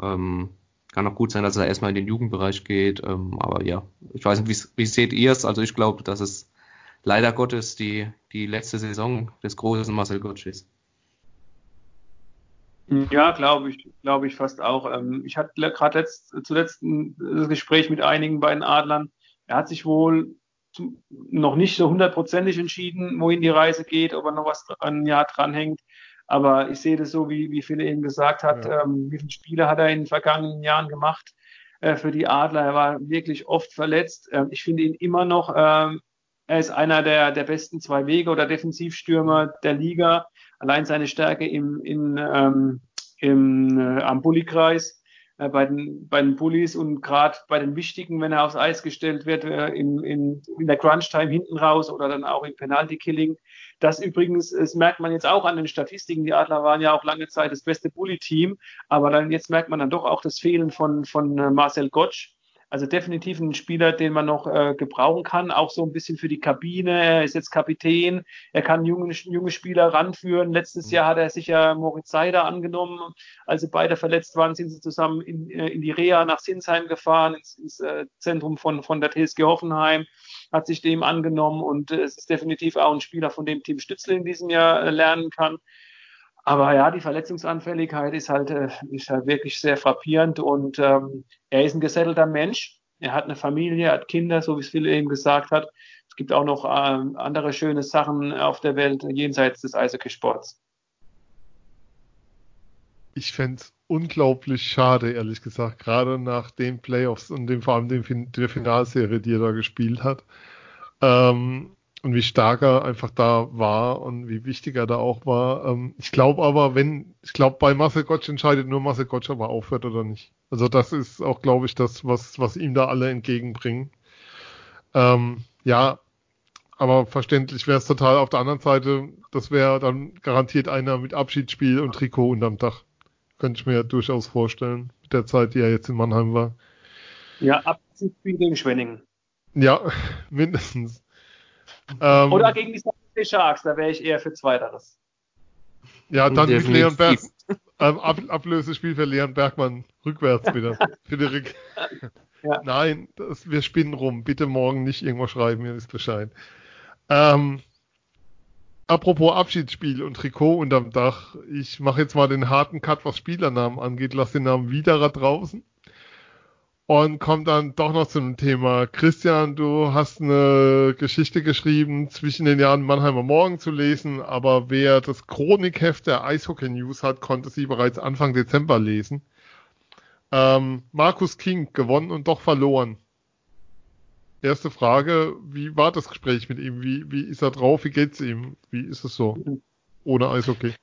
Ähm, kann auch gut sein, dass er erstmal in den Jugendbereich geht. Ähm, aber ja, ich weiß nicht, wie, wie seht ihr es? Also ich glaube, dass es leider Gottes die, die letzte Saison des großen Marcel Gottsch ist. Ja, glaube ich, glaube ich fast auch. Ähm, ich hatte gerade letzt, zuletzt ein Gespräch mit einigen bei den Adlern. Er hat sich wohl noch nicht so hundertprozentig entschieden, wohin die Reise geht, ob er noch was ein Jahr dranhängt. Aber ich sehe das so, wie, wie Phil eben gesagt hat, ja. ähm, wie viele Spiele hat er in den vergangenen Jahren gemacht äh, für die Adler. Er war wirklich oft verletzt. Ähm, ich finde ihn immer noch, ähm, er ist einer der, der besten zwei Wege oder Defensivstürmer der Liga. Allein seine Stärke im, in, ähm, im, äh, am Bulli-Kreis äh, bei den, bei den Bullies und gerade bei den wichtigen, wenn er aufs Eis gestellt wird, äh, in, in, in der Crunch-Time hinten raus oder dann auch im Penalty-Killing. Das übrigens, das merkt man jetzt auch an den Statistiken. Die Adler waren ja auch lange Zeit das beste Bully-Team, aber dann jetzt merkt man dann doch auch das Fehlen von, von äh, Marcel Gottsch also definitiv ein Spieler, den man noch äh, gebrauchen kann, auch so ein bisschen für die Kabine. Er ist jetzt Kapitän, er kann junge, junge Spieler ranführen. Letztes mhm. Jahr hat er sich ja Moritz Seider angenommen. Als sie beide verletzt waren, sind sie zusammen in, äh, in die Reha nach Sinsheim gefahren, ins, ins äh, Zentrum von, von der TSG Hoffenheim, hat sich dem angenommen und äh, es ist definitiv auch ein Spieler, von dem Team Stützle in diesem Jahr äh, lernen kann. Aber ja, die Verletzungsanfälligkeit ist halt, äh, ist halt wirklich sehr frappierend und ähm, er ist ein gesettelter Mensch. Er hat eine Familie, hat Kinder, so wie es Phil eben gesagt hat. Es gibt auch noch ähm, andere schöne Sachen auf der Welt jenseits des Eishockeysports. Ich fände es unglaublich schade, ehrlich gesagt, gerade nach den Playoffs und dem, vor allem dem, der Finalserie, die er da gespielt hat. Ähm, und wie stark er einfach da war und wie wichtig er da auch war. Ähm, ich glaube aber, wenn, ich glaube, bei Marcel Gottsch entscheidet nur Marcel Gottsch, ob er aufhört oder nicht. Also das ist auch, glaube ich, das, was, was ihm da alle entgegenbringen. Ähm, ja, aber verständlich wäre es total auf der anderen Seite, das wäre dann garantiert einer mit Abschiedsspiel und Trikot unterm Dach. Könnte ich mir durchaus vorstellen, mit der Zeit, die er jetzt in Mannheim war. Ja, Abschiedsspiel gegen Schwenningen. Ja, mindestens. Ähm, Oder gegen die San Sharks, da wäre ich eher für Zweiteres. Ja, dann mit Leon Berg. Ähm, Ab Ablösespiel für Leon Bergmann rückwärts wieder. für die Rick. Ja. Nein, das, wir spinnen rum. Bitte morgen nicht irgendwo schreiben, mir ist Bescheid. Ähm, apropos Abschiedsspiel und Trikot unterm Dach. Ich mache jetzt mal den harten Cut, was Spielernamen angeht. Lass den Namen Widerer draußen und kommt dann doch noch zu einem Thema. Christian, du hast eine Geschichte geschrieben, zwischen den Jahren Mannheimer Morgen zu lesen, aber wer das Chronikheft der Eishockey News hat, konnte sie bereits Anfang Dezember lesen. Ähm, Markus King gewonnen und doch verloren. Erste Frage, wie war das Gespräch mit ihm? Wie, wie ist er drauf? Wie geht's ihm? Wie ist es so? Ohne Eishockey.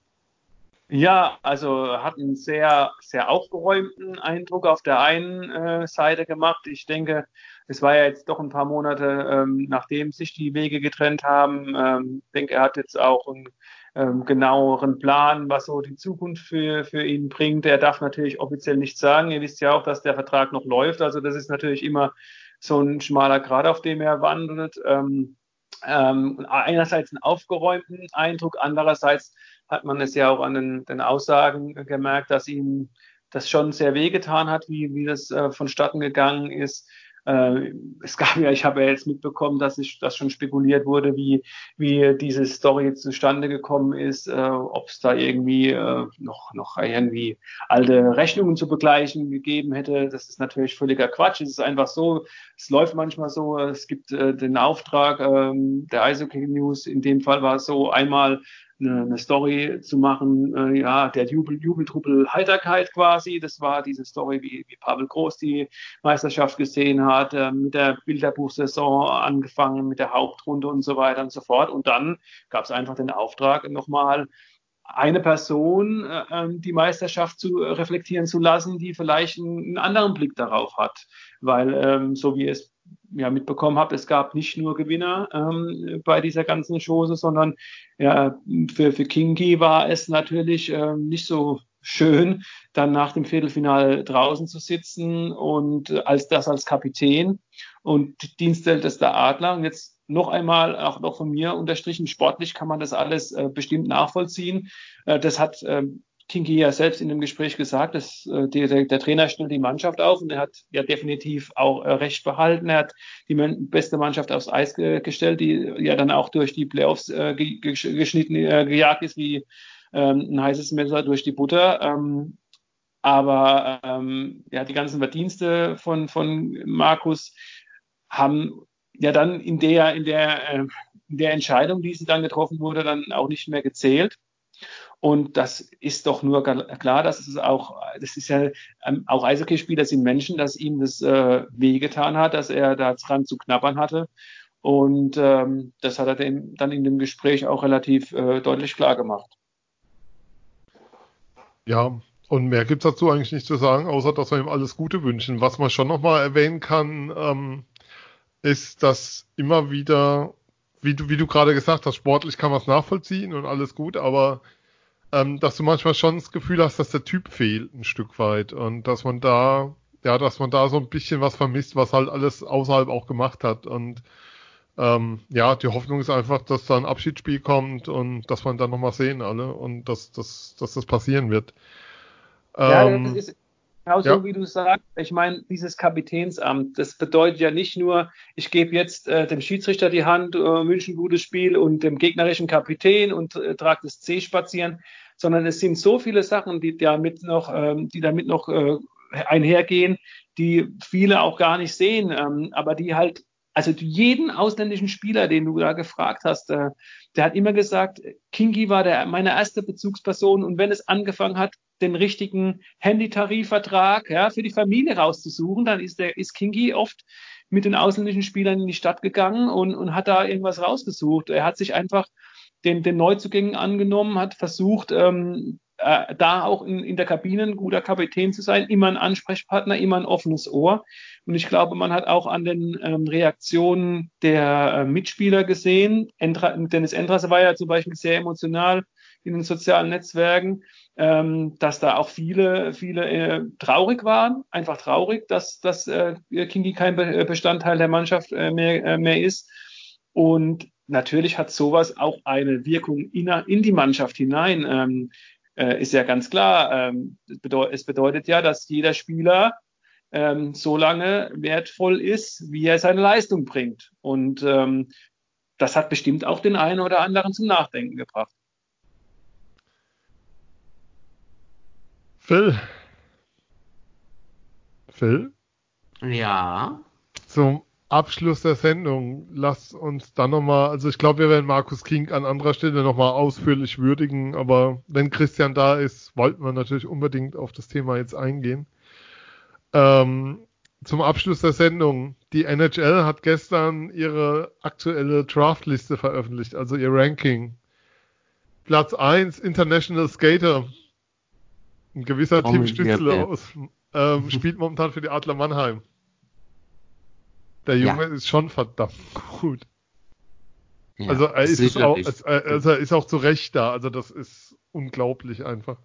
Ja, also hat einen sehr, sehr aufgeräumten Eindruck auf der einen äh, Seite gemacht. Ich denke, es war ja jetzt doch ein paar Monate, ähm, nachdem sich die Wege getrennt haben. Ähm, ich denke, er hat jetzt auch einen ähm, genaueren Plan, was so die Zukunft für, für ihn bringt. Er darf natürlich offiziell nichts sagen. Ihr wisst ja auch, dass der Vertrag noch läuft. Also das ist natürlich immer so ein schmaler Grad, auf dem er wandelt. Ähm, ähm, einerseits einen aufgeräumten Eindruck, andererseits hat man es ja auch an den, den Aussagen gemerkt, dass ihm das schon sehr wehgetan hat, wie, wie das äh, vonstatten gegangen ist. Äh, es gab ja, ich habe ja jetzt mitbekommen, dass ich das schon spekuliert wurde, wie, wie diese Story zustande gekommen ist, äh, ob es da irgendwie äh, noch, noch irgendwie alte Rechnungen zu begleichen gegeben hätte. Das ist natürlich völliger Quatsch. Es ist einfach so, es läuft manchmal so, es gibt äh, den Auftrag ähm, der Eishockey News, in dem Fall war es so, einmal eine, eine Story zu machen, äh, ja, der Jubel, Jubeltruppel Heiterkeit quasi. Das war diese Story, wie, wie Pavel Groß die Meisterschaft gesehen hat, äh, mit der Bilderbuchsaison angefangen, mit der Hauptrunde und so weiter und so fort. Und dann gab es einfach den Auftrag, nochmal eine Person äh, ähm, die Meisterschaft zu reflektieren zu lassen, die vielleicht einen, einen anderen Blick darauf hat. Weil, ähm, so wie es ja mitbekommen habt, es gab nicht nur Gewinner ähm, bei dieser ganzen Chose, sondern ja, für, für Kingi war es natürlich ähm, nicht so schön, dann nach dem Viertelfinale draußen zu sitzen und als das als Kapitän und dienstältester Adler. Und jetzt noch einmal auch noch von mir unterstrichen, sportlich kann man das alles äh, bestimmt nachvollziehen. Äh, das hat äh, Kinky ja selbst in dem Gespräch gesagt, dass äh, der, der, Trainer stellt die Mannschaft auf und er hat ja definitiv auch äh, recht behalten. Er hat die beste Mannschaft aufs Eis ge gestellt, die ja dann auch durch die Playoffs äh, ge geschnitten, äh, gejagt ist wie ähm, ein heißes Messer durch die Butter. Ähm, aber ähm, ja, die ganzen Verdienste von, von Markus haben ja dann in der, in der, äh, in der Entscheidung, die sie dann getroffen wurde, dann auch nicht mehr gezählt. Und das ist doch nur klar, dass es auch, das ist ja, ähm, auch Eishockeyspieler sind Menschen, dass ihm das äh, wehgetan hat, dass er da dran zu knabbern hatte. Und ähm, das hat er dem, dann in dem Gespräch auch relativ äh, deutlich klar gemacht. Ja, und mehr gibt's dazu eigentlich nicht zu sagen, außer dass wir ihm alles Gute wünschen. Was man schon nochmal erwähnen kann, ähm, ist, dass immer wieder, wie du, wie du gerade gesagt hast, sportlich kann man es nachvollziehen und alles gut, aber ähm, dass du manchmal schon das Gefühl hast, dass der Typ fehlt ein Stück weit und dass man da, ja, dass man da so ein bisschen was vermisst, was halt alles außerhalb auch gemacht hat und ähm, ja, die Hoffnung ist einfach, dass da ein Abschiedsspiel kommt und dass man dann nochmal sehen alle und dass, dass, dass das passieren wird. Ja, ähm, das ist genau so, ja. wie du sagst. Ich meine, dieses Kapitänsamt, das bedeutet ja nicht nur, ich gebe jetzt äh, dem Schiedsrichter die Hand, äh, München gutes Spiel und dem gegnerischen Kapitän und äh, trage das C spazieren, sondern es sind so viele Sachen, die damit noch, ähm, die damit noch äh, einhergehen, die viele auch gar nicht sehen, ähm, aber die halt, also jeden ausländischen Spieler, den du da gefragt hast, äh, der hat immer gesagt, Kingi war der, meine erste Bezugsperson und wenn es angefangen hat, den richtigen Handytarifvertrag ja, für die Familie rauszusuchen, dann ist der ist Kingi oft mit den ausländischen Spielern in die Stadt gegangen und, und hat da irgendwas rausgesucht. Er hat sich einfach den, den Neuzugängen angenommen, hat versucht, ähm, äh, da auch in, in der Kabine ein guter Kapitän zu sein, immer ein Ansprechpartner, immer ein offenes Ohr. Und ich glaube, man hat auch an den ähm, Reaktionen der äh, Mitspieler gesehen. Endra, Dennis Endrasse war ja zum Beispiel sehr emotional in den sozialen Netzwerken, ähm, dass da auch viele, viele äh, traurig waren, einfach traurig, dass, dass äh, Kingi kein Be Bestandteil der Mannschaft äh, mehr, äh, mehr ist. Und natürlich hat sowas auch eine Wirkung in, in die Mannschaft hinein. Ähm, äh, ist ja ganz klar. Ähm, bedeutet, es bedeutet ja, dass jeder Spieler ähm, so lange wertvoll ist, wie er seine Leistung bringt. Und ähm, das hat bestimmt auch den einen oder anderen zum Nachdenken gebracht. Phil. Phil? Ja. Zum Abschluss der Sendung, lass uns dann nochmal, also ich glaube, wir werden Markus King an anderer Stelle nochmal ausführlich würdigen, aber wenn Christian da ist, wollten wir natürlich unbedingt auf das Thema jetzt eingehen. Ähm, zum Abschluss der Sendung, die NHL hat gestern ihre aktuelle Draftliste veröffentlicht, also ihr Ranking. Platz 1 International Skater ein gewisser Tim Stützle aus, ähm, spielt momentan für die Adler Mannheim. Der Junge ja. ist schon verdammt gut. Ja, also er ist auch, also er ist auch zu Recht da. Also das ist unglaublich einfach.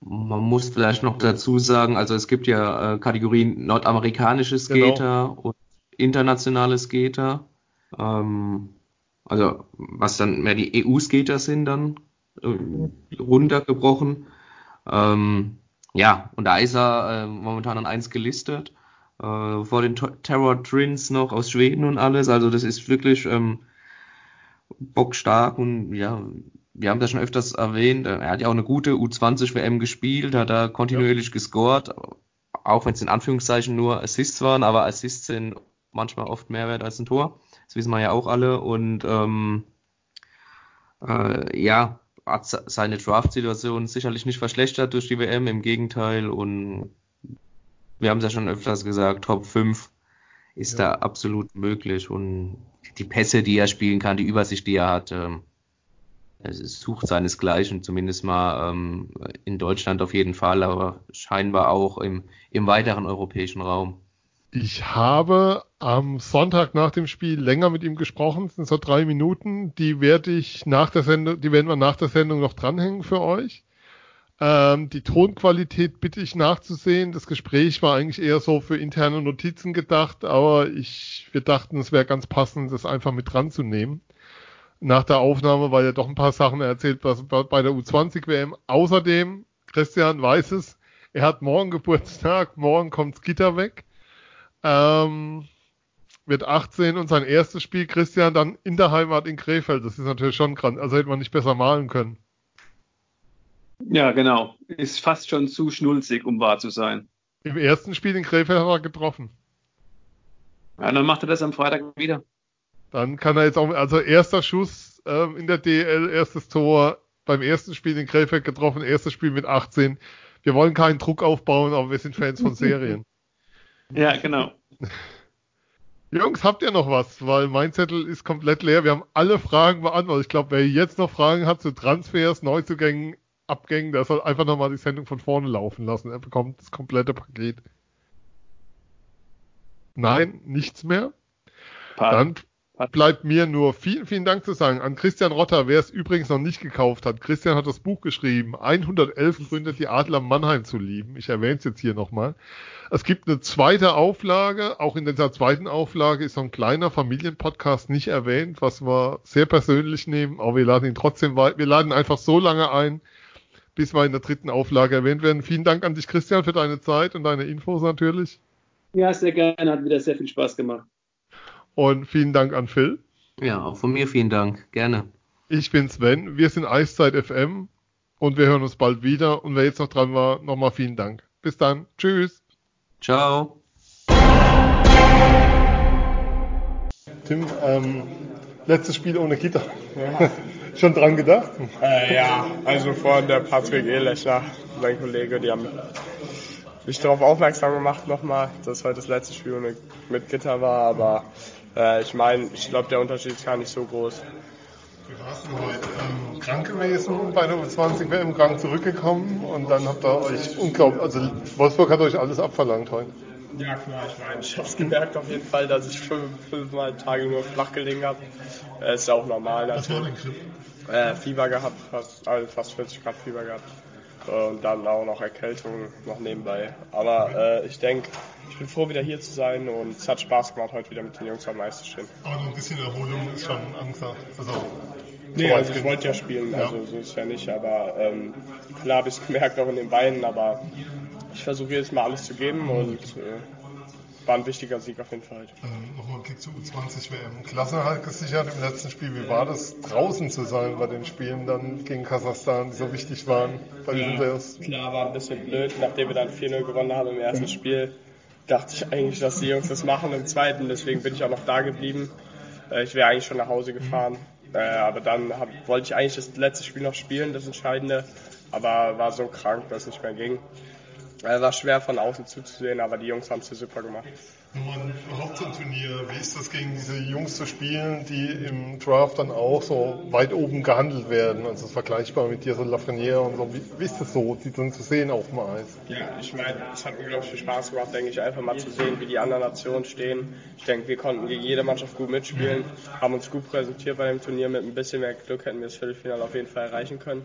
Man muss vielleicht noch dazu sagen, also es gibt ja äh, Kategorien nordamerikanische genau. Skater genau. und internationale Skater. Ähm, also was dann mehr die EU-Skater sind dann äh, runtergebrochen. Ähm, ja, und da ist er äh, momentan an eins gelistet. Äh, vor den Terror Twins noch aus Schweden und alles. Also das ist wirklich ähm, bockstark und ja, wir haben das schon öfters erwähnt. Er hat ja auch eine gute U20 WM gespielt, hat da kontinuierlich ja. gescored, auch wenn es in Anführungszeichen nur Assists waren, aber Assists sind manchmal oft mehr wert als ein Tor. Das wissen wir ja auch alle. Und ähm, äh, ja, hat seine Draft-Situation sicherlich nicht verschlechtert durch die WM, im Gegenteil. Und wir haben es ja schon öfters gesagt, Top 5 ist ja. da absolut möglich. Und die Pässe, die er spielen kann, die Übersicht, die er hat, ähm, es sucht seinesgleichen, zumindest mal ähm, in Deutschland auf jeden Fall, aber scheinbar auch im, im weiteren europäischen Raum. Ich habe am Sonntag nach dem Spiel länger mit ihm gesprochen, sind so drei Minuten. Die werde ich nach der Sendung, die werden wir nach der Sendung noch dranhängen für euch. Ähm, die Tonqualität bitte ich nachzusehen. Das Gespräch war eigentlich eher so für interne Notizen gedacht, aber ich, wir dachten, es wäre ganz passend, das einfach mit dran zu nehmen. Nach der Aufnahme, weil er doch ein paar Sachen erzählt, was bei der U20 WM. Außerdem Christian weiß es. Er hat morgen Geburtstag, morgen kommt's Gitter weg. Ähm, wird 18 und sein erstes Spiel, Christian, dann in der Heimat in Krefeld. Das ist natürlich schon krank. Also hätte man nicht besser malen können. Ja, genau. Ist fast schon zu schnulzig, um wahr zu sein. Im ersten Spiel in Krefeld hat er getroffen. Ja, dann macht er das am Freitag wieder. Dann kann er jetzt auch, also erster Schuss ähm, in der DL, erstes Tor beim ersten Spiel in Krefeld getroffen, erstes Spiel mit 18. Wir wollen keinen Druck aufbauen, aber wir sind Fans von Serien. ja, genau. Jungs, habt ihr noch was? Weil mein Zettel ist komplett leer. Wir haben alle Fragen beantwortet. Ich glaube, wer jetzt noch Fragen hat zu Transfers, Neuzugängen, Abgängen, der soll einfach nochmal die Sendung von vorne laufen lassen. Er bekommt das komplette Paket. Nein, nichts mehr. Dann bleibt mir nur vielen, vielen Dank zu sagen an Christian Rotter, wer es übrigens noch nicht gekauft hat. Christian hat das Buch geschrieben, 111 Gründe, die Adler Mannheim zu lieben. Ich erwähne es jetzt hier nochmal. Es gibt eine zweite Auflage. Auch in dieser zweiten Auflage ist so ein kleiner Familienpodcast nicht erwähnt, was wir sehr persönlich nehmen. Aber wir laden ihn trotzdem weiter. Wir laden einfach so lange ein, bis wir in der dritten Auflage erwähnt werden. Vielen Dank an dich, Christian, für deine Zeit und deine Infos natürlich. Ja, sehr gerne. Hat wieder sehr viel Spaß gemacht. Und vielen Dank an Phil. Ja, auch von mir vielen Dank. Gerne. Ich bin Sven. Wir sind Eiszeit FM und wir hören uns bald wieder. Und wer jetzt noch dran war, nochmal vielen Dank. Bis dann. Tschüss. Ciao. Tim, ähm, letztes Spiel ohne Gitter. Ja. Schon dran gedacht? Äh, ja, also vorhin der Patrick Ehlechner, mein Kollege, die haben mich darauf aufmerksam gemacht nochmal, dass heute das letzte Spiel ohne, mit Gitter war, aber äh, ich meine, ich glaube, der Unterschied ist gar nicht so groß. Wie warst du heute? Ähm, krank gewesen, bei der U20 WM krank zurückgekommen und dann habt ihr euch unglaublich, also Wolfsburg hat euch alles abverlangt heute. Ja klar, ich meine, ich habe es gemerkt auf jeden Fall, dass ich fünf, fünfmal Tage nur flach gelegen habe. Äh, ist ja auch normal natürlich. Was war denn Grippe? Äh, Fieber gehabt, fast, also fast 40 Grad Fieber gehabt. Und dann auch noch Erkältung noch nebenbei. Aber äh, ich denke, ich bin froh, wieder hier zu sein und es hat Spaß gemacht, heute wieder mit den Jungs am Eis zu stehen. Aber ein bisschen Erholung ist schon angesagt. Also, nee, also ich wollte ja spielen, also ja. so ist es ja nicht. Aber ähm, klar habe ich es gemerkt, auch in den Beinen. Aber ich versuche jedes Mal alles zu geben und äh, war ein wichtiger Sieg auf jeden Fall. Ähm, Nochmal ein Blick zu U20 WM. Klasse halt gesichert im letzten Spiel. Wie war das, draußen zu sein bei den Spielen dann gegen Kasachstan, die so wichtig waren bei ja, Playoffs? Klar, war ein bisschen blöd. Nachdem wir dann 4-0 gewonnen haben im ersten. Spiel, dachte ich eigentlich, dass die Jungs das machen im zweiten. Deswegen bin ich auch noch da geblieben. Äh, ich wäre eigentlich schon nach Hause gefahren. Mhm. Aber dann hab, wollte ich eigentlich das letzte Spiel noch spielen, das Entscheidende. Aber war so krank, dass es nicht mehr ging. Es war schwer von außen zuzusehen, aber die Jungs haben es super gemacht. Nun, überhaupt ein Turnier, wie ist das gegen diese Jungs zu spielen, die im Draft dann auch so weit oben gehandelt werden? Also vergleichbar mit dir, so Lafreniere und so. Wie, wie ist das so, die dann zu sehen auf dem Eis? Ja, ich meine, es hat unglaublich viel Spaß gemacht, denke ich, einfach mal zu sehen, wie die anderen Nationen stehen. Ich denke, wir konnten gegen jede Mannschaft gut mitspielen, haben uns gut präsentiert bei dem Turnier. Mit ein bisschen mehr Glück hätten wir das Viertelfinale auf jeden Fall erreichen können.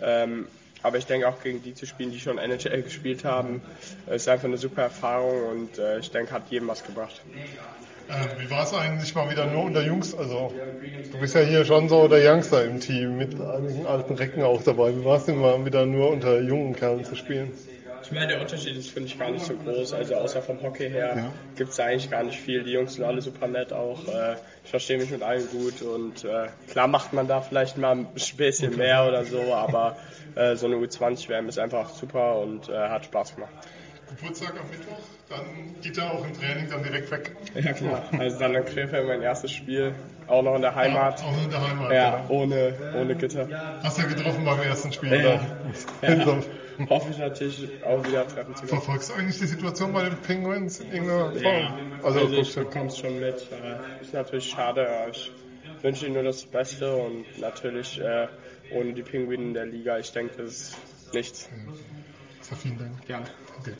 Ähm, aber ich denke auch gegen die zu spielen, die schon NHL gespielt haben, ist einfach eine super Erfahrung und äh, ich denke, hat jedem was gebracht. Äh, wie war es eigentlich mal wieder nur unter Jungs? Also du bist ja hier schon so der Youngster im Team mit einigen alten Recken auch dabei. Wie war es denn mal wieder nur unter jungen Kerlen zu spielen? Ich meine, der Unterschied ist, finde ich, gar nicht so groß. Also außer vom Hockey her ja. gibt es eigentlich gar nicht viel. Die Jungs sind alle super nett auch. Äh, ich verstehe mich mit allen gut und äh, klar macht man da vielleicht mal ein bisschen mehr oder so, aber äh, so eine U20-WM ist einfach super und hat Spaß gemacht. Geburtstag am Mittwoch, dann geht er auch im Training dann direkt weg. Ja klar, also dann in Krefeld mein erstes Spiel, auch noch in der Heimat. Ja, auch in der Heimat. Ja, genau. ohne, ohne Gitter. Hast du ja getroffen beim ersten Spiel, ja. ja. hoffe ich natürlich auch wieder treffen zu können. Verfolgst du eigentlich die Situation bei den Penguins in irgendeiner Form? Ja, also, also ich bekomme es schon mit. Ist natürlich schade, ich wünsche ihnen nur das Beste und natürlich äh, ohne die Pinguine in der Liga, ich denke, das ist nichts. Ja. vielen Dank. Gerne. Okay.